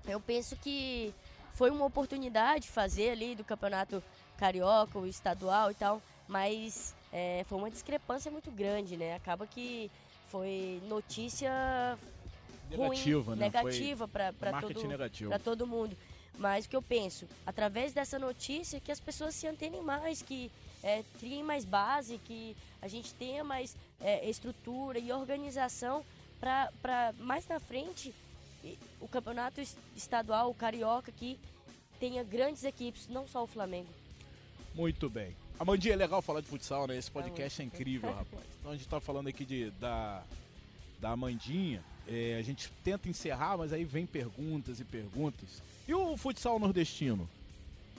Eu penso que foi uma oportunidade fazer ali do campeonato carioca, o estadual e tal, mas é, foi uma discrepância muito grande, né? Acaba que foi notícia negativa, ruim, né? negativa para todo, todo mundo. Mas o que eu penso, através dessa notícia, que as pessoas se antenem mais, que é, criem mais base, que a gente tenha mais é, estrutura e organização para mais na frente o campeonato estadual, o carioca, que tenha grandes equipes, não só o Flamengo. Muito bem. Amandinha, é legal falar de futsal, né? Esse podcast é incrível, [LAUGHS] rapaz. Então a gente tá falando aqui de, da, da Amandinha. É, a gente tenta encerrar, mas aí vem perguntas e perguntas. E o futsal nordestino?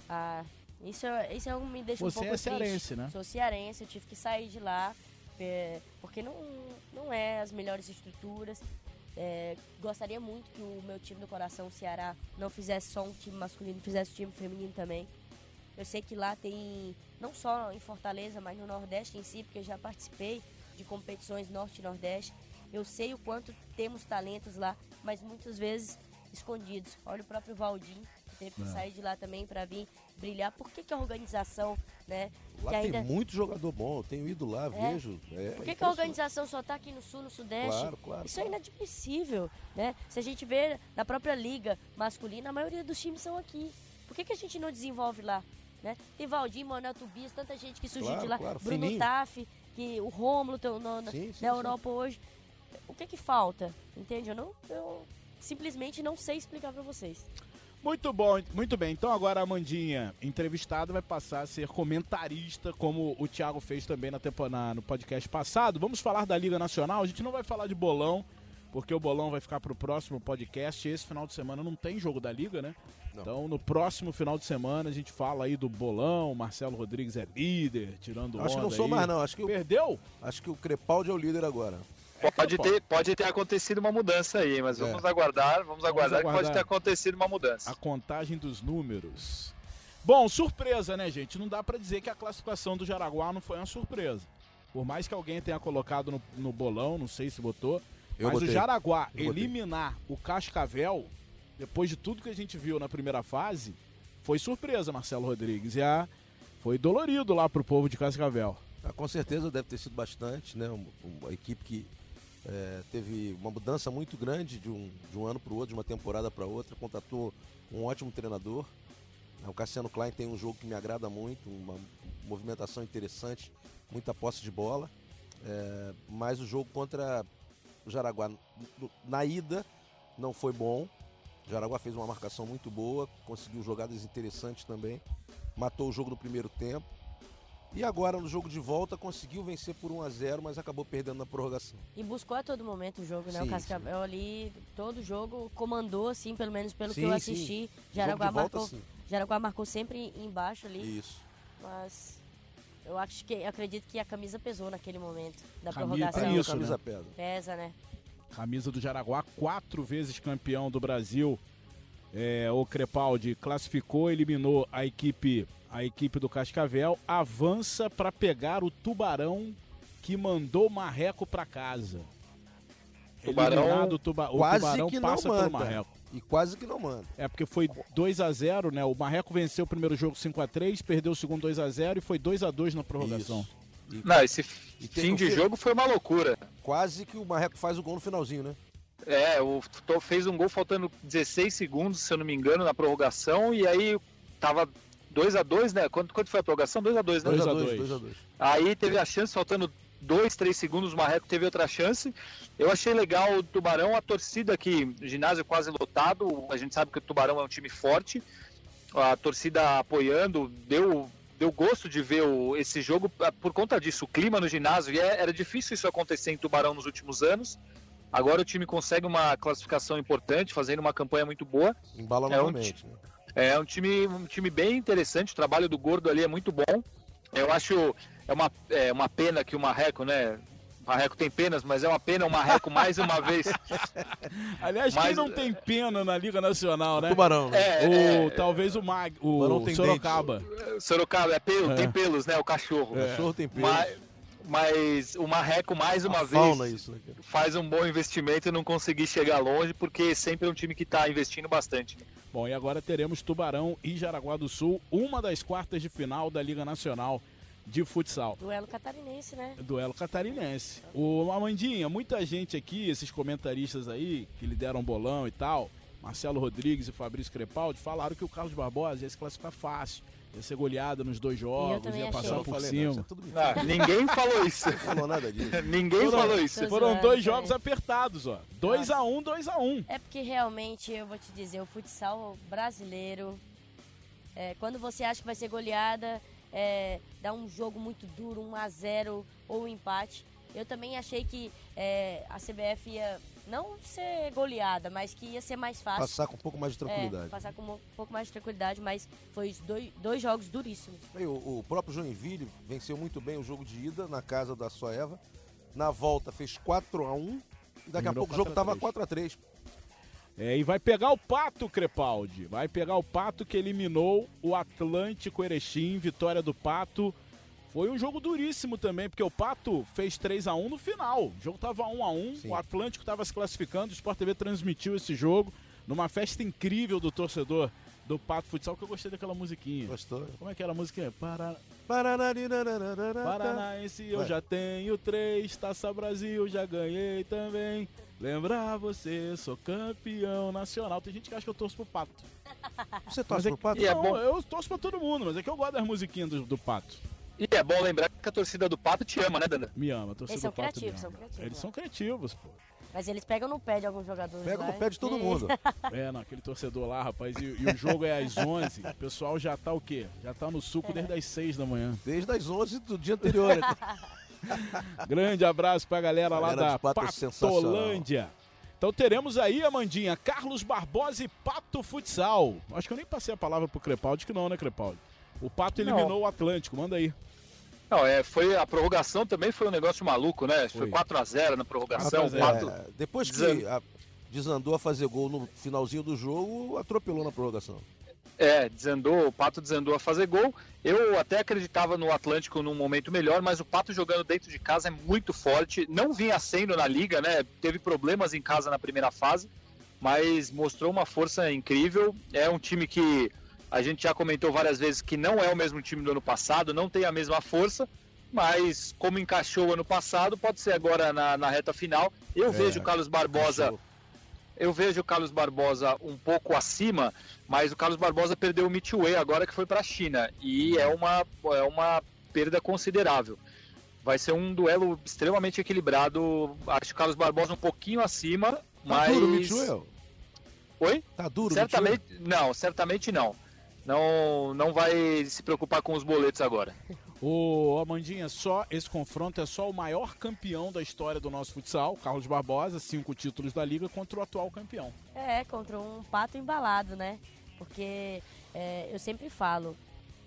Ah, isso, isso é, me deixa Você um pouco é cearense, triste. né? Sou cearense, eu tive que sair de lá, é, porque não, não é as melhores estruturas. É, gostaria muito que o meu time do coração, o Ceará, não fizesse só um time masculino, fizesse um time feminino também. Eu sei que lá tem, não só em Fortaleza, mas no Nordeste em si, porque eu já participei de competições Norte e Nordeste. Eu sei o quanto temos talentos lá, mas muitas vezes escondidos. Olha o próprio Valdir, que teve que é. sair de lá também para vir brilhar. Por que, que a organização, né? Lá tem ainda... muito jogador bom, eu tenho ido lá, é. vejo. É, Por que, que a organização só está aqui no sul, no sudeste? Claro, claro. Isso é inadmissível, né? Se a gente vê na própria liga masculina, a maioria dos times são aqui. Por que, que a gente não desenvolve lá? Né? Tem Valdir, Manuel Tubias, tanta gente que surgiu claro, de lá. Claro, Bruno fininho. Taff, que o Rômulo na, sim, sim, na Europa sim. hoje o que que falta? Entende? Eu não, eu simplesmente não sei explicar para vocês. Muito bom, muito bem. Então agora a Amandinha, entrevistada, vai passar a ser comentarista, como o Thiago fez também na, na, no podcast passado. Vamos falar da Liga Nacional. A gente não vai falar de bolão, porque o bolão vai ficar para o próximo podcast. Esse final de semana não tem jogo da Liga, né? Não. Então no próximo final de semana a gente fala aí do bolão. Marcelo Rodrigues é líder, tirando Acho que não sou aí. mais, não. Acho que Perdeu? Acho que o Crepaldi é o líder agora. Pode ter, pode ter acontecido uma mudança aí, mas é. vamos aguardar, vamos, vamos aguardar, aguardar que pode ter acontecido uma mudança. A contagem dos números. Bom, surpresa, né, gente? Não dá para dizer que a classificação do Jaraguá não foi uma surpresa. Por mais que alguém tenha colocado no, no bolão, não sei se botou, Eu mas botei. o Jaraguá Eu eliminar botei. o Cascavel, depois de tudo que a gente viu na primeira fase, foi surpresa, Marcelo Rodrigues. E a, foi dolorido lá pro povo de Cascavel. Ah, com certeza deve ter sido bastante, né? Uma, uma equipe que é, teve uma mudança muito grande de um, de um ano para o outro, de uma temporada para outra. Contratou um ótimo treinador. O Cassiano Klein tem um jogo que me agrada muito, uma movimentação interessante, muita posse de bola. É, mas o jogo contra o Jaraguá na ida não foi bom. O Jaraguá fez uma marcação muito boa, conseguiu jogadas interessantes também. Matou o jogo no primeiro tempo. E agora no jogo de volta conseguiu vencer por 1 a 0 mas acabou perdendo na prorrogação. E buscou a todo momento o jogo, né? Sim, o Cascavel ali, todo jogo, comandou, assim, pelo menos pelo sim, que eu assisti. Jaraguá, marcou, volta, Jaraguá marcou sempre embaixo ali. Isso. Mas eu acho que acredito que a camisa pesou naquele momento da camisa, prorrogação. É isso, camisa né? pesa. Pesa, né? Camisa do Jaraguá, quatro vezes campeão do Brasil. É, o Crepaldi classificou, eliminou a equipe a equipe do Cascavel avança para pegar o Tubarão que mandou Marreco para casa. Tubarão, tuba, o Tubarão que passa pelo Marreco. E quase que não manda. É porque foi 2 a 0 né? O Marreco venceu o primeiro jogo 5 a 3 perdeu o segundo 2 a 0 e foi 2 a 2 na prorrogação. E, não, esse fim de jogo foi uma loucura. Quase que o Marreco faz o gol no finalzinho, né? É, o fez um gol faltando 16 segundos, se eu não me engano, na prorrogação, e aí tava 2 a 2 né? Quanto, quanto foi a prorrogação? 2 a 2 né? 2 a 2 2 Aí teve a chance, faltando 2, 3 segundos, o Marreco teve outra chance. Eu achei legal o Tubarão, a torcida aqui, ginásio quase lotado, a gente sabe que o Tubarão é um time forte, a torcida apoiando, deu deu gosto de ver o, esse jogo ah, por conta disso. O clima no ginásio, e é, era difícil isso acontecer em Tubarão nos últimos anos. Agora o time consegue uma classificação importante, fazendo uma campanha muito boa. Embala é novamente. Um, né? É um time, um time bem interessante, o trabalho do Gordo ali é muito bom. Eu acho é uma, é uma pena que o Marreco, né, Marreco tem penas, mas é uma pena o Marreco mais uma vez. [LAUGHS] Aliás, mas, quem não tem pena na Liga Nacional, né? Tubarão, né? É, o, é, talvez o Mag, o Sorocaba. Dente. Sorocaba, é pelo, é. tem pelos, né? O cachorro. É. O cachorro tem pelos. Mas, mas o Marreco, mais uma A vez, isso, né, faz um bom investimento e não conseguir chegar longe, porque sempre é um time que está investindo bastante. Né? Bom, e agora teremos Tubarão e Jaraguá do Sul, uma das quartas de final da Liga Nacional de futsal. Duelo catarinense, né? Duelo catarinense. O Amandinha, muita gente aqui, esses comentaristas aí, que lhe deram bolão e tal, Marcelo Rodrigues e Fabrício Crepaldi, falaram que o Carlos Barbosa ia se classificar fácil. Ia ser goleado nos dois jogos, ia passar por falei, cima. Não, é não, ninguém falou isso. Não falou nada disso. [LAUGHS] ninguém foram, falou isso. Foram dois jogos apertados, ó. 2x1, 2x1. Um, É porque realmente, eu vou te dizer, o futsal brasileiro, é, quando você acha que vai ser goleada, é, dar um jogo muito duro, 1 a 0 ou um empate. Eu também achei que é, a CBF ia não ser goleada, mas que ia ser mais fácil. Passar com um pouco mais de tranquilidade. É, passar com um pouco mais de tranquilidade, mas foi dois, dois jogos duríssimos. o, o, próprio Joinville venceu muito bem o jogo de ida na casa da Soeva. Na volta fez 4 a 1 e daqui a pouco o jogo estava 4 a 3 é, e vai pegar o Pato, Crepaldi. Vai pegar o Pato que eliminou o Atlântico Erechim. Vitória do Pato. Foi um jogo duríssimo também, porque o Pato fez 3 a 1 no final. O jogo tava 1 a 1 Sim. o Atlântico estava se classificando, o Sport TV transmitiu esse jogo numa festa incrível do torcedor do Pato Futsal, que eu gostei daquela musiquinha. Gostou? Como é que era a musiquinha? Para... Paranaense, eu já tenho três, Taça Brasil, já ganhei também. Lembrar você, sou campeão nacional. Tem gente que acha que eu torço pro Pato. Você torce é, pro Pato? Não, é bom. eu torço pra todo mundo, mas é que eu gosto das musiquinhas do, do Pato. E é bom lembrar que a torcida do Pato te ama, né, Dana? Me ama, a torcida eles do Pato criativos, são criativos. Eles são criativos, pô. Mas eles pegam no pé de alguns jogadores. Pegam no pé de todo mundo. [LAUGHS] é, não, aquele torcedor lá, rapaz. E, e, o jogo é às 11. O pessoal já tá o quê? Já tá no suco desde as 6 da manhã. Desde as 11 do dia anterior. [LAUGHS] Grande abraço pra galera, galera lá da Patolândia. Então teremos aí, Amandinha, Carlos Barbosa e Pato Futsal. Acho que eu nem passei a palavra pro Crepaldi, que não, né, Crepaldi? O Pato eliminou não. o Atlântico, manda aí. Não, é, foi a prorrogação também foi um negócio maluco, né? Foi, foi 4 a 0 na prorrogação. Pato... É, depois que a, desandou a fazer gol no finalzinho do jogo, atropelou na prorrogação. É, desandou, o Pato desandou a fazer gol. Eu até acreditava no Atlântico num momento melhor, mas o Pato jogando dentro de casa é muito forte. Não vinha sendo na liga, né? Teve problemas em casa na primeira fase, mas mostrou uma força incrível. É um time que a gente já comentou várias vezes que não é o mesmo time do ano passado, não tem a mesma força, mas como encaixou ano passado, pode ser agora na, na reta final. Eu é, vejo o Carlos Barbosa. Encaixou eu vejo o Carlos Barbosa um pouco acima, mas o Carlos Barbosa perdeu o Mitchue agora que foi para a China e é uma, é uma perda considerável. Vai ser um duelo extremamente equilibrado. Acho o Carlos Barbosa um pouquinho acima, tá mas. Duro, Mitchue? Oi? Tá duro, certamente Não, certamente não. Não, não vai se preocupar com os boletos agora. O Amandinha, só esse confronto é só o maior campeão da história do nosso futsal, Carlos Barbosa, cinco títulos da liga contra o atual campeão. É, contra um pato embalado, né? Porque é, eu sempre falo,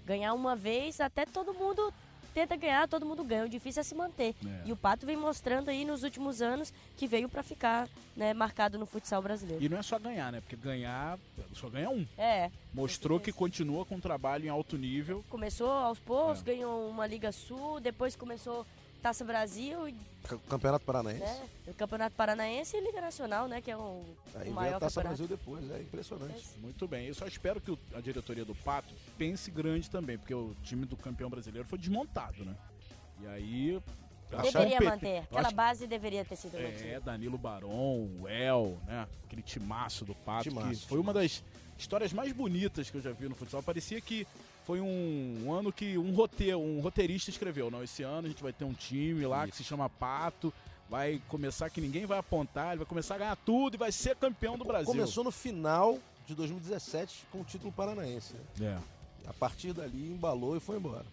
ganhar uma vez até todo mundo tenta ganhar, todo mundo ganha. O difícil é se manter. É. E o Pato vem mostrando aí nos últimos anos que veio para ficar né, marcado no futsal brasileiro. E não é só ganhar, né? Porque ganhar, só ganha um. É. Mostrou que continua com trabalho em alto nível. Começou aos poucos, é. ganhou uma Liga Sul, depois começou Taça Brasil. Campeonato Paranaense. Né? Campeonato Paranaense e Liga Nacional, né? Que é o, Aí o maior a Taça Brasil depois, é impressionante. É. Muito bem. Eu só espero que a diretoria do Pato pense grande também, porque o time do campeão brasileiro foi desmontado, né? E aí. Deveria manter. Aquela base deveria ter sido mantida. É, Danilo Baron, o El, né? Aquele timaço do Pato. Timaço, que foi timaço. uma das histórias mais bonitas que eu já vi no futsal. Parecia que foi um, um, ano que um roteiro, um roteirista escreveu. Não, esse ano a gente vai ter um time lá Isso. que se chama Pato. Vai começar que ninguém vai apontar, ele vai começar a ganhar tudo e vai ser campeão do Brasil. Começou no final de 2017 com o título paranaense. É. A partir dali embalou e foi embora.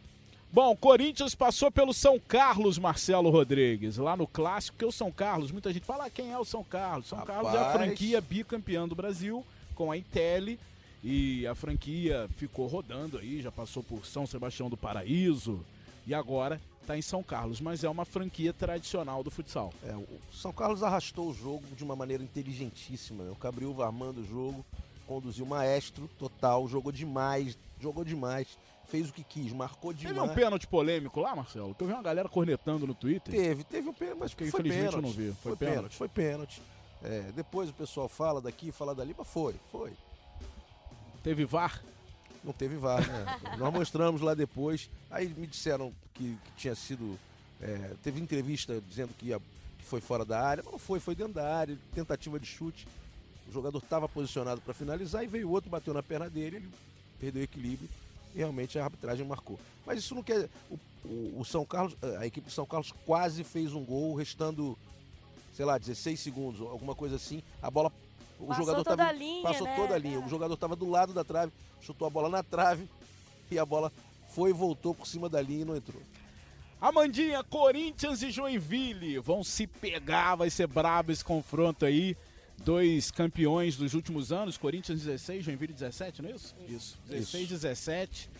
Bom, Corinthians passou pelo São Carlos, Marcelo Rodrigues, lá no clássico, que é o São Carlos. Muita gente fala ah, quem é o São Carlos. São Rapaz... Carlos é a franquia bicampeã do Brasil com a Intelli e a franquia ficou rodando aí, já passou por São Sebastião do Paraíso e agora está em São Carlos, mas é uma franquia tradicional do futsal. É, o São Carlos arrastou o jogo de uma maneira inteligentíssima. Né? O Cabriúva armando o jogo, conduziu maestro total, jogou demais, jogou demais fez o que quis, marcou demais. Teve um pênalti polêmico lá, Marcelo? Que eu vi uma galera cornetando no Twitter. Teve, teve um pênalti, mas que infelizmente pênalti, eu não vi. Foi, foi pênalti. pênalti. Foi pênalti. É, depois o pessoal fala daqui, fala dali, mas foi, foi. Teve VAR? Não teve VAR, né? [LAUGHS] Nós mostramos lá depois. Aí me disseram que, que tinha sido. É, teve entrevista dizendo que, ia, que foi fora da área, não foi, foi dentro da área, tentativa de chute. O jogador estava posicionado para finalizar e veio outro, bateu na perna dele, ele perdeu o equilíbrio e realmente a arbitragem marcou. Mas isso não quer. O, o, o, São Carlos, a equipe de São Carlos quase fez um gol, restando, sei lá, 16 segundos, alguma coisa assim. A bola. O passou jogador toda tava, a linha, passou né? toda a linha. O jogador estava do lado da trave, chutou a bola na trave e a bola foi e voltou por cima da linha e não entrou. Amandinha, Corinthians e Joinville vão se pegar, vai ser brabo esse confronto aí dois campeões dos últimos anos, Corinthians 16, Joinville 17, não é isso? Isso. 16, 17.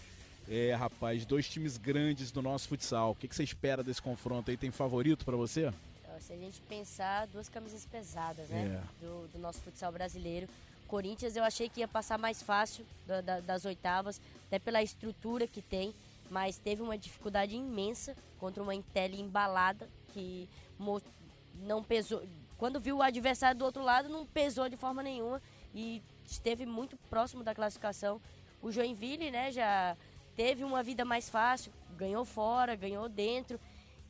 É, rapaz, dois times grandes do nosso futsal. O que, que você espera desse confronto aí? Tem favorito para você? Se a gente pensar, duas camisas pesadas, né? É. Do, do, nosso futsal brasileiro. Corinthians eu achei que ia passar mais fácil da, da, das oitavas, até pela estrutura que tem, mas teve uma dificuldade imensa contra uma Intel embalada que não pesou, quando viu o adversário do outro lado, não pesou de forma nenhuma e esteve muito próximo da classificação. O Joinville, né, já teve uma vida mais fácil, ganhou fora, ganhou dentro.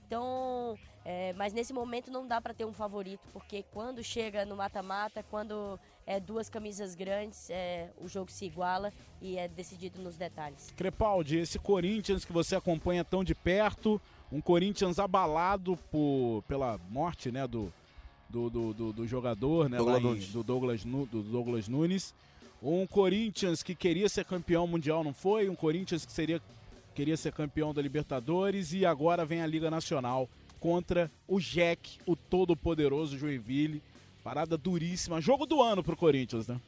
Então, é, mas nesse momento não dá para ter um favorito, porque quando chega no mata-mata, quando é duas camisas grandes, é, o jogo se iguala e é decidido nos detalhes. Crepaldi, esse Corinthians que você acompanha tão de perto, um Corinthians abalado por, pela morte né, do, do, do, do, do jogador, né? Douglas em, do, Douglas, do Douglas Nunes. Um Corinthians que queria ser campeão mundial, não foi? Um Corinthians que seria, queria ser campeão da Libertadores e agora vem a Liga Nacional contra o Jack, o todo-poderoso Joinville. Parada duríssima. Jogo do ano pro Corinthians, né?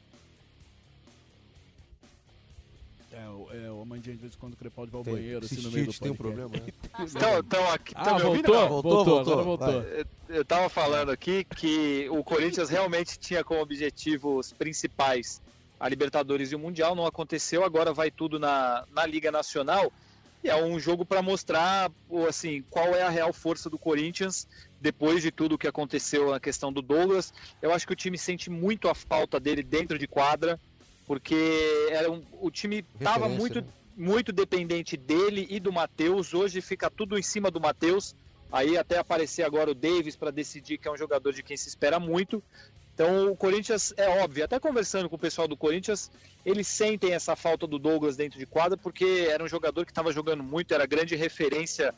É, é, o Amandinha de vez em quando o Crepaldi vai ao tem, banheiro, assim, no meio do tem um problema, né? [LAUGHS] Então, então aqui, ah, voltou, voltou, voltou, voltou, voltou. Eu, eu tava falando aqui que o Corinthians realmente tinha como objetivos principais a Libertadores e o Mundial, não aconteceu, agora vai tudo na, na Liga Nacional. E é um jogo para mostrar assim, qual é a real força do Corinthians depois de tudo que aconteceu na questão do Douglas. Eu acho que o time sente muito a falta dele dentro de quadra porque era um, o time estava muito, né? muito dependente dele e do Matheus. Hoje fica tudo em cima do Matheus. Aí até aparecer agora o Davis para decidir que é um jogador de quem se espera muito. Então o Corinthians é óbvio, até conversando com o pessoal do Corinthians, eles sentem essa falta do Douglas dentro de quadra, porque era um jogador que estava jogando muito, era grande referência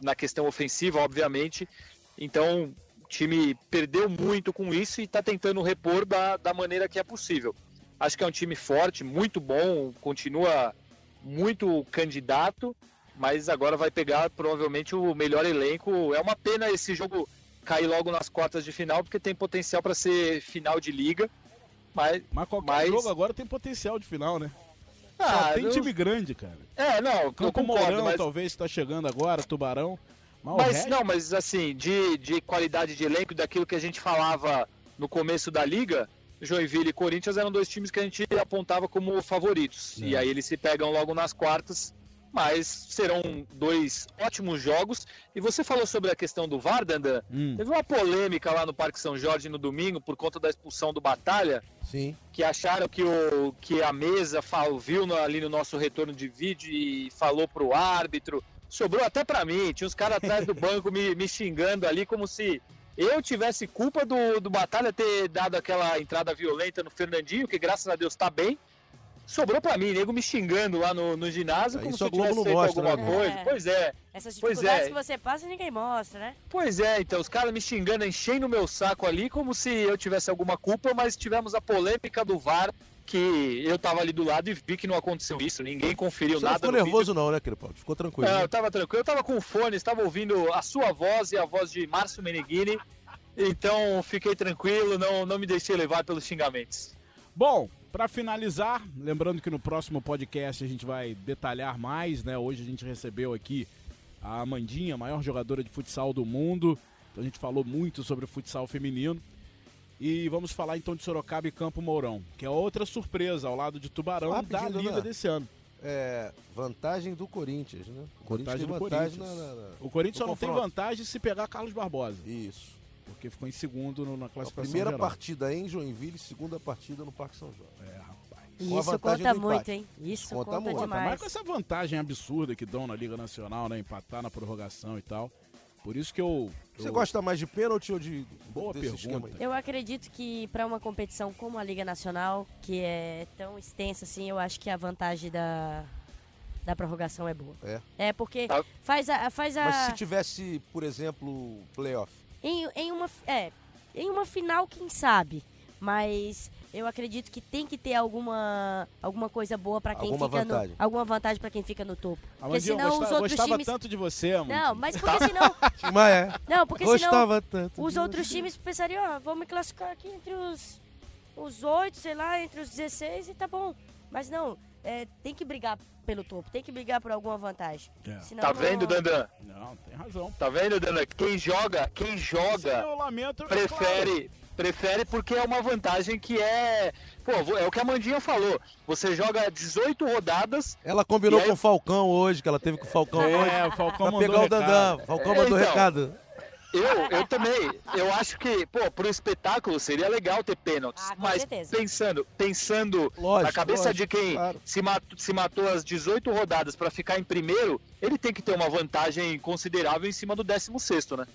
na questão ofensiva, obviamente. Então o time perdeu muito com isso e está tentando repor da, da maneira que é possível. Acho que é um time forte, muito bom, continua muito candidato, mas agora vai pegar provavelmente o melhor elenco. É uma pena esse jogo cair logo nas quartas de final, porque tem potencial para ser final de liga. Mas, mas qualquer mas... jogo agora tem potencial de final, né? Ah, Só tem eu... time grande, cara. É, não, Campo Mourão mas... talvez está chegando agora, Tubarão. Mas, mas não, mas assim, de, de qualidade de elenco, daquilo que a gente falava no começo da liga, Joinville e Corinthians eram dois times que a gente apontava como favoritos. É. E aí eles se pegam logo nas quartas, mas serão dois ótimos jogos. E você falou sobre a questão do VAR, Dandan. Hum. Teve uma polêmica lá no Parque São Jorge no domingo por conta da expulsão do Batalha. Sim. Que acharam que, o, que a mesa viu no, ali no nosso retorno de vídeo e falou pro árbitro. sobrou até pra mim. Tinha os caras [LAUGHS] atrás do banco me, me xingando ali, como se eu tivesse culpa do, do Batalha ter dado aquela entrada violenta no Fernandinho, que graças a Deus tá bem. Sobrou pra mim, nego me xingando lá no, no ginásio, Aí como se eu tivesse não feito mostra, alguma né? coisa. É. Pois é. Essas Pois dificuldades é. que você passa, ninguém mostra, né? Pois é, então, os caras me xingando, enchendo o meu saco ali, como se eu tivesse alguma culpa, mas tivemos a polêmica do VAR, que eu tava ali do lado e vi que não aconteceu isso, ninguém conferiu Você não nada ficou no nervoso não, né, Crepaldi? Ficou tranquilo. Não, né? eu tava tranquilo, eu tava com fone, estava ouvindo a sua voz e a voz de Márcio Meneghini, então fiquei tranquilo, não, não me deixei levar pelos xingamentos. Bom, para finalizar, lembrando que no próximo podcast a gente vai detalhar mais, né? Hoje a gente recebeu aqui a Amandinha, a maior jogadora de futsal do mundo. Então a gente falou muito sobre o futsal feminino. E vamos falar então de Sorocaba e Campo Mourão, que é outra surpresa ao lado de Tubarão Só da Liga desse ano. É, vantagem do Corinthians, né? O Corinthians Vantagem tem do vantagem Corinthians. na, na- na- O Corinthians só não tem confronto. vantagem se pegar Carlos Barbosa, Isso. Porque ficou em segundo no- na A classificação primeira geral. partida em Joinville, segunda partida no Parque São João. É, rapaz. Com a isso conta muito, hein? Isso Conta conta, muito. Tá demais. com essa vantagem absurda que dão na Liga Nacional, né? Empatar na prorrogação e tal. Por isso que eu. Você eu- gosta mais de pênalti ou de Boa pergunta. Eu acredito que para uma competição como a Liga Nacional, que é tão extensa assim, eu acho que a vantagem da, da prorrogação é boa. É. É porque Ah. faz a faz a Mas se tivesse, por exemplo, playoff. Em, em uma é, em uma final quem sabe, mas eu acredito que tem que ter alguma alguma coisa boa para quem Alguma fica vantagem. no alguma vantagem para quem fica no topo. Porque Amandinha, eu senão os gostava, outros gostava times tanto de você, mano. Não, mas porque senão [LAUGHS] Mas é. Não, porque senão Gostava tanto. os outros você. times pensariam, ó, vamos me classificar aqui entre os os oito, sei lá, entre os 16 e tá bom. Mas não, é, tem que brigar pelo topo, tem que brigar por alguma vantagem. É. Senão Tá não- vendo, Dandan? Não, tem razão. Tá vendo, Dandan? Quem joga, quem Sim, joga, eu lamento. é prefere, prefere porque é uma vantagem que é. Pô, é o que a Mandinha falou. Você joga 18 rodadas. Ela combinou aí- com o Falcão hoje, que ela teve com o Falcão claro. hoje. É, o Falcão Pra mandou pegar o recado. Dandão. Falcão É, mandou então. recado. Eu, eu também. Eu acho que, pô, pro espetáculo seria legal ter pênaltis. Ah, com mas certeza. pensando, pensando Lógico, na cabeça lógico, de quem claro. se, matou, se matou as 18 rodadas pra ficar em primeiro, ele tem que ter uma vantagem considerável em cima do 16º, né?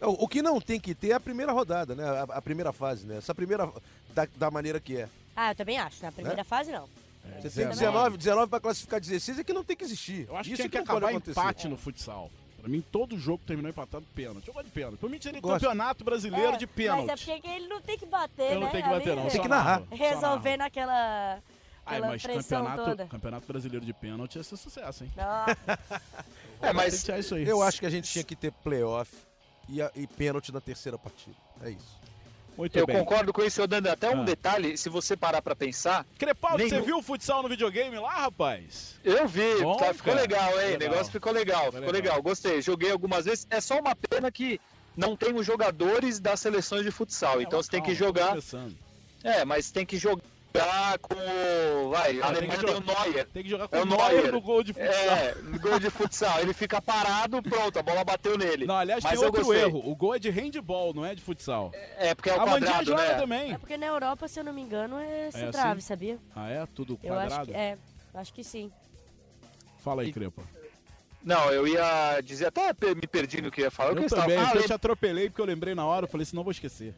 O, o que não tem que ter é a primeira rodada, né? A, a primeira fase, né? Essa primeira. Da, da maneira que é. Ah, eu também acho. Na primeira fase, não. É, Você tem 19. 19, 19 pra classificar 16 é que não tem que existir. Eu acho que Isso tinha que pode acabar empate no futsal. Pra mim, todo jogo terminou empatado pênalti. Eu gosto de pênalti. Por mim, seria Gosto. campeonato brasileiro É, de pênalti. Mas é porque ele não tem que bater, Eu né? não tenho que bater, Ali, não. Tem que narrar. narro, só Resolver narro. naquela Ai, aquela mas pressão campeonato, toda. campeonato brasileiro de pênalti ia ser sucesso, hein? Não. [LAUGHS] É, mas Tem que tirar isso aí. Eu acho que a gente tinha que ter playoff e, a- e pênalti na terceira partida. É isso. Muito eu bem. concordo com isso, Dandan. Até um Ah. detalhe, se você parar pra pensar, Crepaldi, você Nenhum. viu o futsal no videogame lá, rapaz? Eu vi, Bom, tá, ficou legal, hein? O negócio ficou legal, Ficou ficou legal. legal. Gostei, joguei algumas vezes. É só uma pena que não tem os jogadores das seleções de futsal. É, então mas você tem calma, que tô jogar. É, tem tem que jogar com o. Vai, Ah, a tem que Alemanha tem o Neuer. Tem que jogar com É o Neuer Neuer. no gol de futsal. É, no gol de futsal. Ele fica parado, pronto, a bola bateu nele. Não, aliás, Mas tem eu outro gostei. erro. O gol é de handball, não é de futsal. É, porque é o a quadrado, joga né? também. É porque na Europa, se eu não me engano, é sem assim? trave, sabia? Ah, é? Tudo Eu quadrado? acho que é. Acho que sim. Fala aí, E- Crepa. Não, eu ia dizer, até me perdi no que eu ia falar. Eu estava também, Ah, porque eu te atropelei porque eu lembrei na hora, eu falei, senão eu vou esquecer.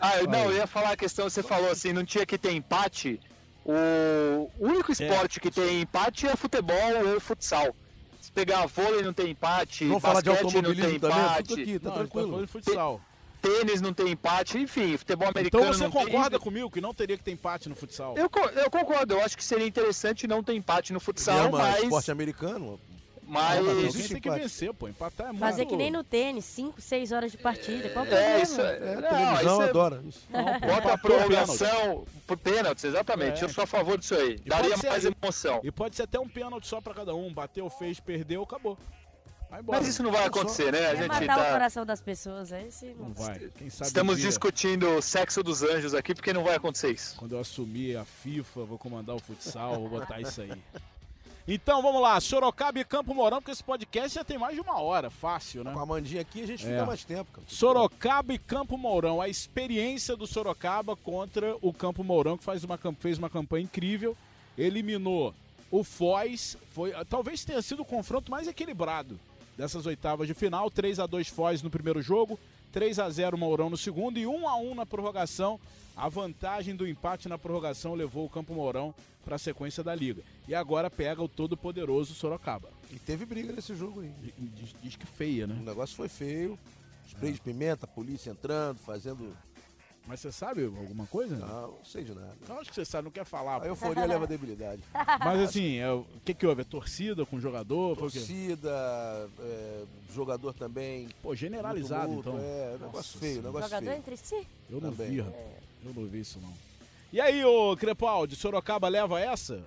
Ah, eu, não, eu ia falar a questão, você falou assim, não tinha que ter empate. O único esporte que tem empate é futebol ou futsal. Se pegar vôlei não tem empate, Vamos falar de basquete não tem também? empate, aqui, tá não, tá tranquilo. falando de futsal. tênis não tem empate, enfim, futebol americano Então você não concorda tem. comigo que não teria que ter empate no futsal? Eu, eu concordo, eu acho que seria interessante não ter empate no futsal, Ama mas, esporte americano. Mas Não, mas tem que vencer, pô. Empatar é muito... Fazer que nem no tênis, 5, 6 horas de partida. Qual o é, problema? isso é, É, não, televisão isso é- adora isso. [LAUGHS] Não, Bota a prorrogação por pênaltis, exatamente. É. Eu sou a favor disso aí. E Daria pode ser- mais emoção. E pode ser até um pênalti só pra cada um. Bateu, fez, perdeu, acabou. Mas isso não vai acontecer, né? A gente matar o tá. coração das pessoas, é esse. Não vai. Quem sabe Estamos dia, discutindo o sexo dos anjos aqui, porque não vai acontecer isso. Quando eu assumir a FIFA, vou comandar o futsal, vou botar isso aí. Então, vamos lá. Sorocaba e Campo Mourão, porque esse podcast já tem mais de uma hora. Fácil, né? Com a Mandinha aqui a gente É. fica mais tempo, cara. Sorocaba e Campo Mourão. A experiência do Sorocaba contra o Campo Mourão, que faz uma, fez uma campanha incrível. Eliminou o Foz foi. Talvez tenha sido o confronto mais equilibrado dessas oitavas de final. 3 a 2 Foz no primeiro jogo, 3 a 0 Mourão no segundo e 1 a 1 na prorrogação. A vantagem do empate na prorrogação levou o Campo Mourão para a sequência da liga. E agora pega o todo poderoso Sorocaba. E teve briga nesse jogo aí. Diz, diz que feia, né? O negócio foi feio. Spray é. de pimenta, a polícia entrando, fazendo mas você sabe alguma coisa? Não, não sei de nada. Não, acho que você sabe, não quer falar. A euforia leva a debilidade. [LAUGHS] Mas assim, é, o que, que houve? É torcida com jogador? Torcida, é, jogador também. Pô, generalizado então. É, negócio Nossa, feio, negócio jogador feio. entre si? Eu não também. vi, é. Eu não vi isso não. E aí, ô Crepaldi, Sorocaba leva essa?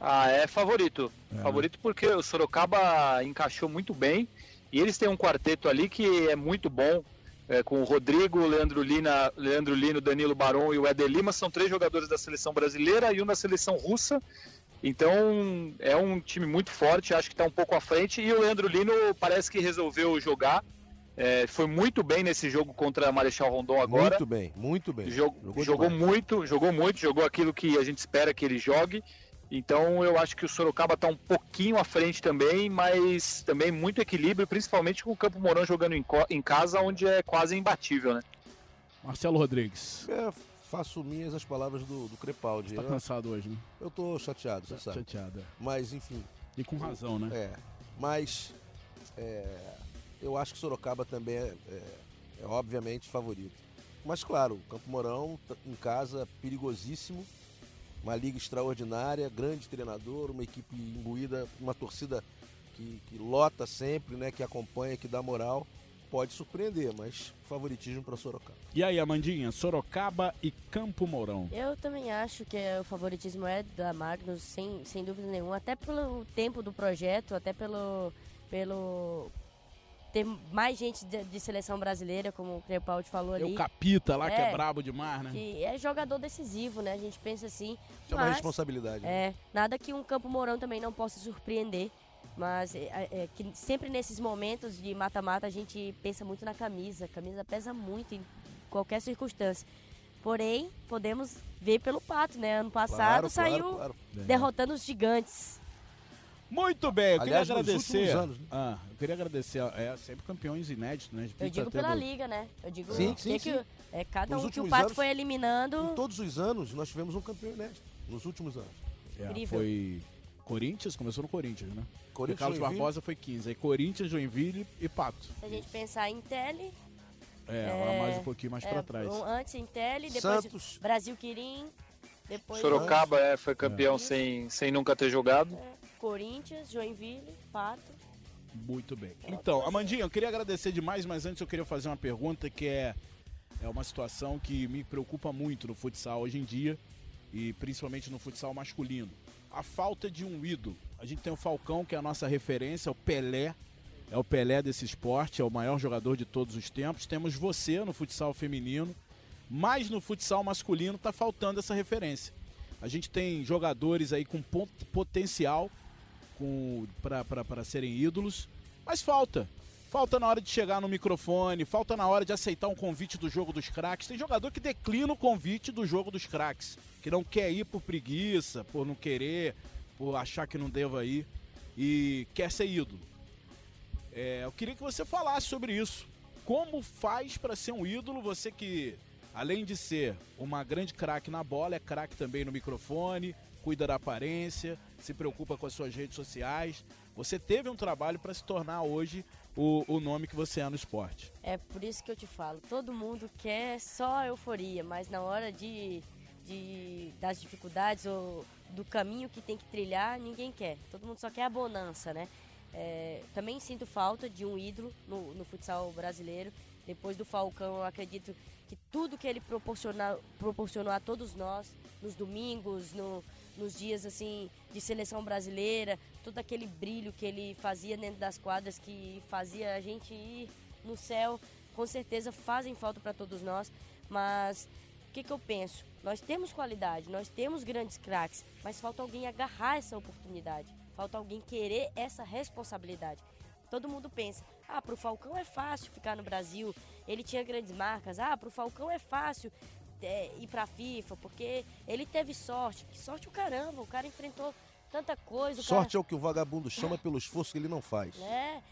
Ah, é favorito. É, favorito porque o Sorocaba encaixou muito bem. E eles têm um quarteto ali que é muito bom é, com o Rodrigo, o Leandro, Lina, Leandro Lino, Danilo Baron e o Éder Lima, são três jogadores da seleção brasileira e um da seleção russa. Então é um time muito forte, acho que está um pouco à frente. E o Leandro Lino parece que resolveu jogar. É, foi muito bem nesse jogo contra Marechal Rondon agora. Muito bem, muito bem. Jog, jogou, jogou muito, jogou muito, jogou aquilo que a gente espera que ele jogue. Então eu acho que o Sorocaba está um pouquinho à frente também, mas também muito equilíbrio, principalmente com o Campo Mourão jogando em, em casa, onde é quase imbatível, né? Marcelo Rodrigues. É, faço minhas as palavras do, do Crepaldi. Você tá cansado hoje, né? Eu tô chateado, você tá sabe. Chateado. É. Mas, enfim. E com razão, né? É. Mas é, eu acho que Sorocaba também é, é, é obviamente favorito. Mas claro, o Campo Mourão em casa perigosíssimo uma liga extraordinária, grande treinador, uma equipe imbuída, uma torcida que, que lota sempre, né, que acompanha, que dá moral. Pode surpreender, mas favoritismo para Sorocaba. E aí, Amandinha, Sorocaba e Campo Mourão? Eu também acho que o favoritismo é da Magnus, sem, sem dúvida nenhuma, até pelo tempo do projeto, até pelo, pelo ter mais gente de, de, seleção brasileira, como o Crepaldi falou ali. Tem o Capita lá, é, que é brabo demais, né? Que é jogador decisivo, né? A gente pensa assim. É uma responsabilidade. Né? É, nada que um Campo Mourão também não possa surpreender. Mas é, é, é que sempre nesses momentos de mata-mata a gente pensa muito na camisa. A camisa pesa muito em qualquer circunstância. Porém, podemos ver pelo Pato, né? Ano passado claro, saiu claro, claro. derrotando os gigantes. Muito bem, eu Aliás, queria agradecer. Anos, né? ah, eu queria agradecer. É sempre campeões inéditos, né? Eu digo pela tendo... liga, né? Eu digo sim, sim, que é, cada Nos um que o Pato anos, foi eliminando. Em todos os anos nós tivemos um campeão inédito. Nos últimos anos. É, Incrível. Foi Corinthians, começou no Corinthians, né? Corinthians, Carlos Joinville. Barbosa foi 15. Aí Corinthians, Joinville e Pato. Se a gente pensar em Tele. É, é mais um pouquinho mais é, para trás. Antes em Tele, depois Santos. Brasil Quirim. Depois Sorocaba é, foi campeão é. sem, sem nunca ter jogado. É. Corinthians, Joinville, Pato. Muito bem. Então, Amandinha, eu queria agradecer demais, mas antes eu queria fazer uma pergunta que é, é uma situação que me preocupa muito no futsal hoje em dia e principalmente no futsal masculino. A falta de um ídolo. A gente tem o Falcão, que é a nossa referência, o Pelé, é o Pelé desse esporte, é o maior jogador de todos os tempos. Temos você no futsal feminino, mas no futsal masculino está faltando essa referência. A gente tem jogadores aí com potencial para serem ídolos, mas falta. Falta na hora de chegar no microfone, falta na hora de aceitar um convite do jogo dos craques. Tem jogador que declina o convite do jogo dos craques, que não quer ir por preguiça, por não querer, por achar que não deva ir e quer ser ídolo. É, eu queria que você falasse sobre isso. Como faz para ser um ídolo? Você que, além de ser uma grande craque na bola, é craque também no microfone, cuida da aparência, se preocupa com as suas redes sociais. Você teve um trabalho para se tornar hoje o, o nome que você é no esporte. É por isso que eu te falo, todo mundo quer só euforia, mas na hora de, de das dificuldades ou do caminho que tem que trilhar, ninguém quer. Todo mundo só quer a bonança, né? É, também sinto falta de um ídolo no, no futsal brasileiro. Depois do Falcão, eu acredito que tudo que ele proporcionou a todos nós, nos domingos, no, nos dias assim de seleção brasileira, todo aquele brilho que ele fazia dentro das quadras que fazia a gente ir no céu, com certeza fazem falta para todos nós, mas o que, que eu penso? Nós temos qualidade, nós temos grandes craques, mas falta alguém agarrar essa oportunidade, falta alguém querer essa responsabilidade. Todo mundo pensa, ah, para o Falcão é fácil ficar no Brasil, ele tinha grandes marcas, ah, para o Falcão é fácil é, ir pra FIFA, porque ele teve sorte. Que sorte o caramba, o cara enfrentou tanta coisa. Sorte cara... é o que o vagabundo chama pelo esforço que ele não faz. É,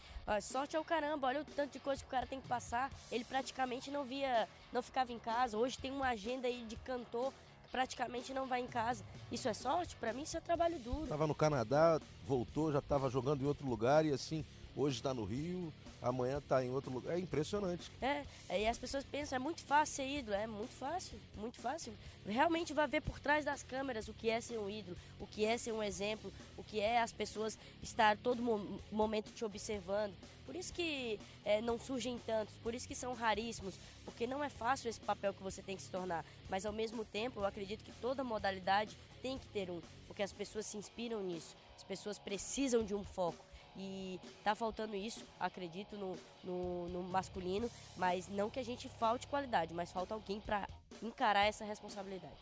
sorte é o caramba, olha o tanto de coisa que o cara tem que passar. Ele praticamente não via, não ficava em casa. Hoje tem uma agenda aí de cantor praticamente não vai em casa. Isso é sorte? Para mim isso é trabalho duro. Tava no Canadá, voltou, já estava jogando em outro lugar e assim, hoje está no Rio, amanhã está em outro lugar. É impressionante. É, e as pessoas pensam, é muito fácil ser ídolo. É muito fácil, muito fácil. Realmente vai ver por trás das câmeras o que é ser um ídolo, o que é ser um exemplo, o que é as pessoas estar todo momento te observando. Por isso que é, não surgem tantos, por isso que são raríssimos, porque não é fácil esse papel que você tem que se tornar. Mas ao mesmo tempo, eu acredito que toda modalidade tem que ter um, porque as pessoas se inspiram nisso, as pessoas precisam de um foco. E tá faltando isso, acredito, no, no, no masculino, mas não que a gente falte qualidade, mas falta alguém para encarar essa responsabilidade.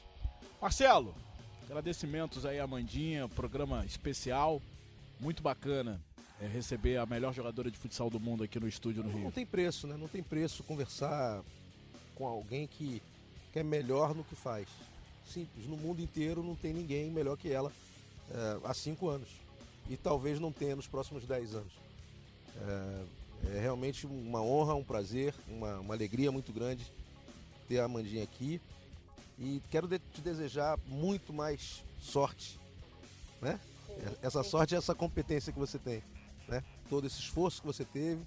Marcelo, agradecimentos aí a Mandinha, programa especial, muito bacana é, receber a melhor jogadora de futsal do mundo aqui no estúdio no Rio. Não tem preço, né? Não tem preço conversar com alguém que, que é melhor no que faz. Simples, no mundo inteiro não tem ninguém melhor que ela é, há cinco anos e talvez não tenha nos próximos 10 anos. É, é, realmente uma honra, um prazer, uma, uma alegria muito grande ter a Amandinha aqui. E quero de, te desejar muito mais sorte, né? Essa sorte e essa competência que você tem, né? Todo esse esforço que você teve,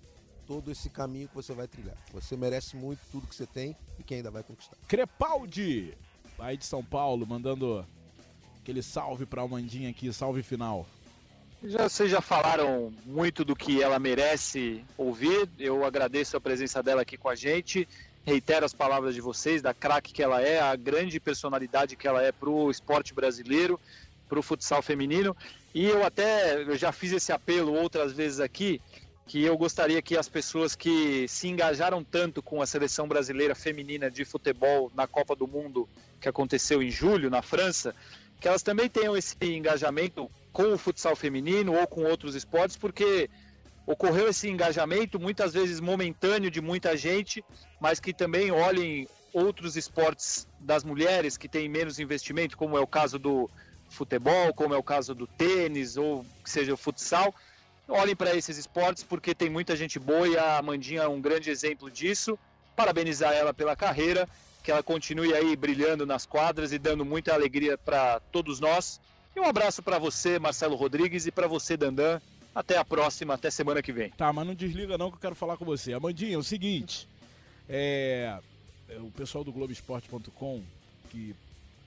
todo esse caminho que você vai trilhar. Você merece muito tudo que você tem e que ainda vai conquistar. Crepaldi, aí de São Paulo, mandando aquele salve para a Amandinha aqui, salve final. Já, vocês já falaram muito do que ela merece ouvir. Eu agradeço a presença dela aqui com a gente. Reitero as palavras de vocês, da craque que ela é, a grande personalidade que ela é para o esporte brasileiro, para o futsal feminino. E eu até eu já fiz esse apelo outras vezes aqui, que eu gostaria que as pessoas que se engajaram tanto com a seleção brasileira feminina de futebol na Copa do Mundo, que aconteceu em julho na França, que elas também tenham esse engajamento com o futsal feminino ou com outros esportes, porque ocorreu esse engajamento, muitas vezes momentâneo de muita gente, mas que também olhem outros esportes das mulheres que têm menos investimento, como é o caso do futebol, como é o caso do tênis ou que seja o futsal. Olhem para esses esportes porque tem muita gente boa e a Amandinha é um grande exemplo disso. Parabenizar ela pela carreira, que ela continue aí brilhando nas quadras e dando muita alegria para todos nós e um abraço para você, Marcelo Rodrigues, e para você, Dandan. Até a próxima, até semana que vem. Tá, mas não desliga não que eu quero falar com você. Amandinha, é o seguinte, é, é o pessoal do Globoesporte.com que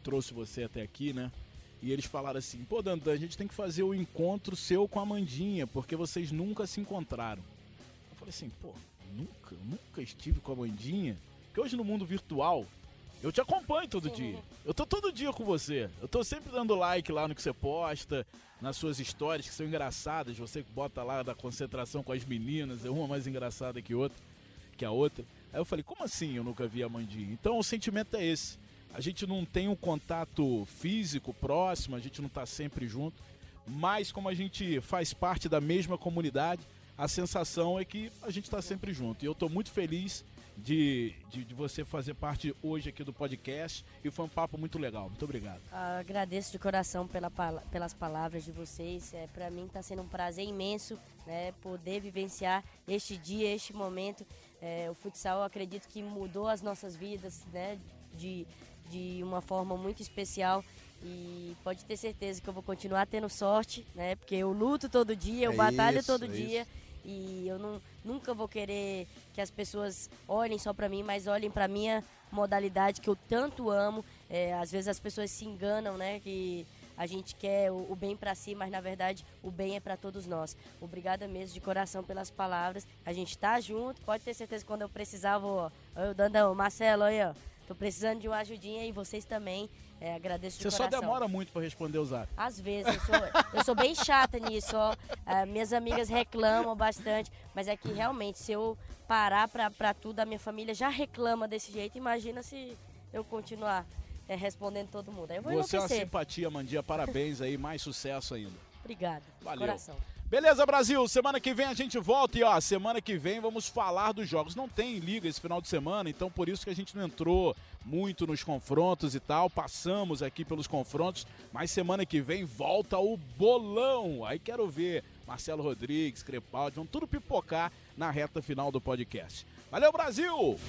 trouxe você até aqui, né? E eles falaram assim, pô, Dandan, a gente tem que fazer o encontro seu com a Amandinha, porque vocês nunca se encontraram. Eu falei assim, pô, nunca, nunca estive com a Amandinha. Porque hoje no mundo virtual, eu te acompanho todo dia. Eu tô todo dia com você. Eu tô sempre dando like lá no que você posta, nas suas histórias que são engraçadas. Você bota lá da concentração com as meninas, é uma mais engraçada que outra, que a outra. Aí eu falei, como assim eu nunca vi a Mandinha? Então o sentimento é esse. A gente não tem um contato físico próximo, a gente não tá sempre junto, mas como a gente faz parte da mesma comunidade, a sensação é que a gente está sempre junto. E eu estou muito feliz de, de, de, você fazer parte hoje aqui do podcast e foi um papo muito legal. Muito obrigado. Ah, agradeço de coração pela, pelas palavras de vocês. É, Para mim está sendo um prazer imenso né, poder vivenciar este dia, este momento. É, o futsal, acredito que mudou as nossas vidas né, de, de uma forma muito especial. E pode ter certeza que eu vou continuar tendo sorte, né? Porque eu luto todo dia, eu é batalho isso, todo é dia. Isso e eu não, nunca vou querer que as pessoas olhem só para mim, mas olhem para minha modalidade que eu tanto amo. É, às vezes as pessoas se enganam, né? Que a gente quer o, o bem para si, mas na verdade o bem é para todos nós. Obrigada mesmo de coração pelas palavras. A gente tá junto, pode ter certeza que quando eu precisar, vou. Ó, Dandão, Marcelo, aí, ó. Tô precisando de uma ajudinha e vocês também. É, agradeço de Você coração. só demora muito para responder o zap. Às vezes, eu sou, eu sou bem chata nisso, ó. É, minhas amigas reclamam bastante, mas é que realmente, se eu parar para tudo, a minha família já reclama desse jeito. Imagina se eu continuar é, respondendo todo mundo. Aí eu vou Você é uma simpatia, Mandia. Parabéns aí, mais sucesso ainda. Obrigada. Valeu. Coração. Beleza, Brasil? Semana que vem a gente volta e ó, semana que vem vamos falar dos jogos. Não tem liga esse final de semana, então por isso que a gente não entrou muito nos confrontos e tal. Passamos aqui pelos confrontos, mas semana que vem volta o bolão. Aí quero ver Marcelo Rodrigues, Crepaldi, vão tudo pipocar na reta final do podcast. Valeu, Brasil!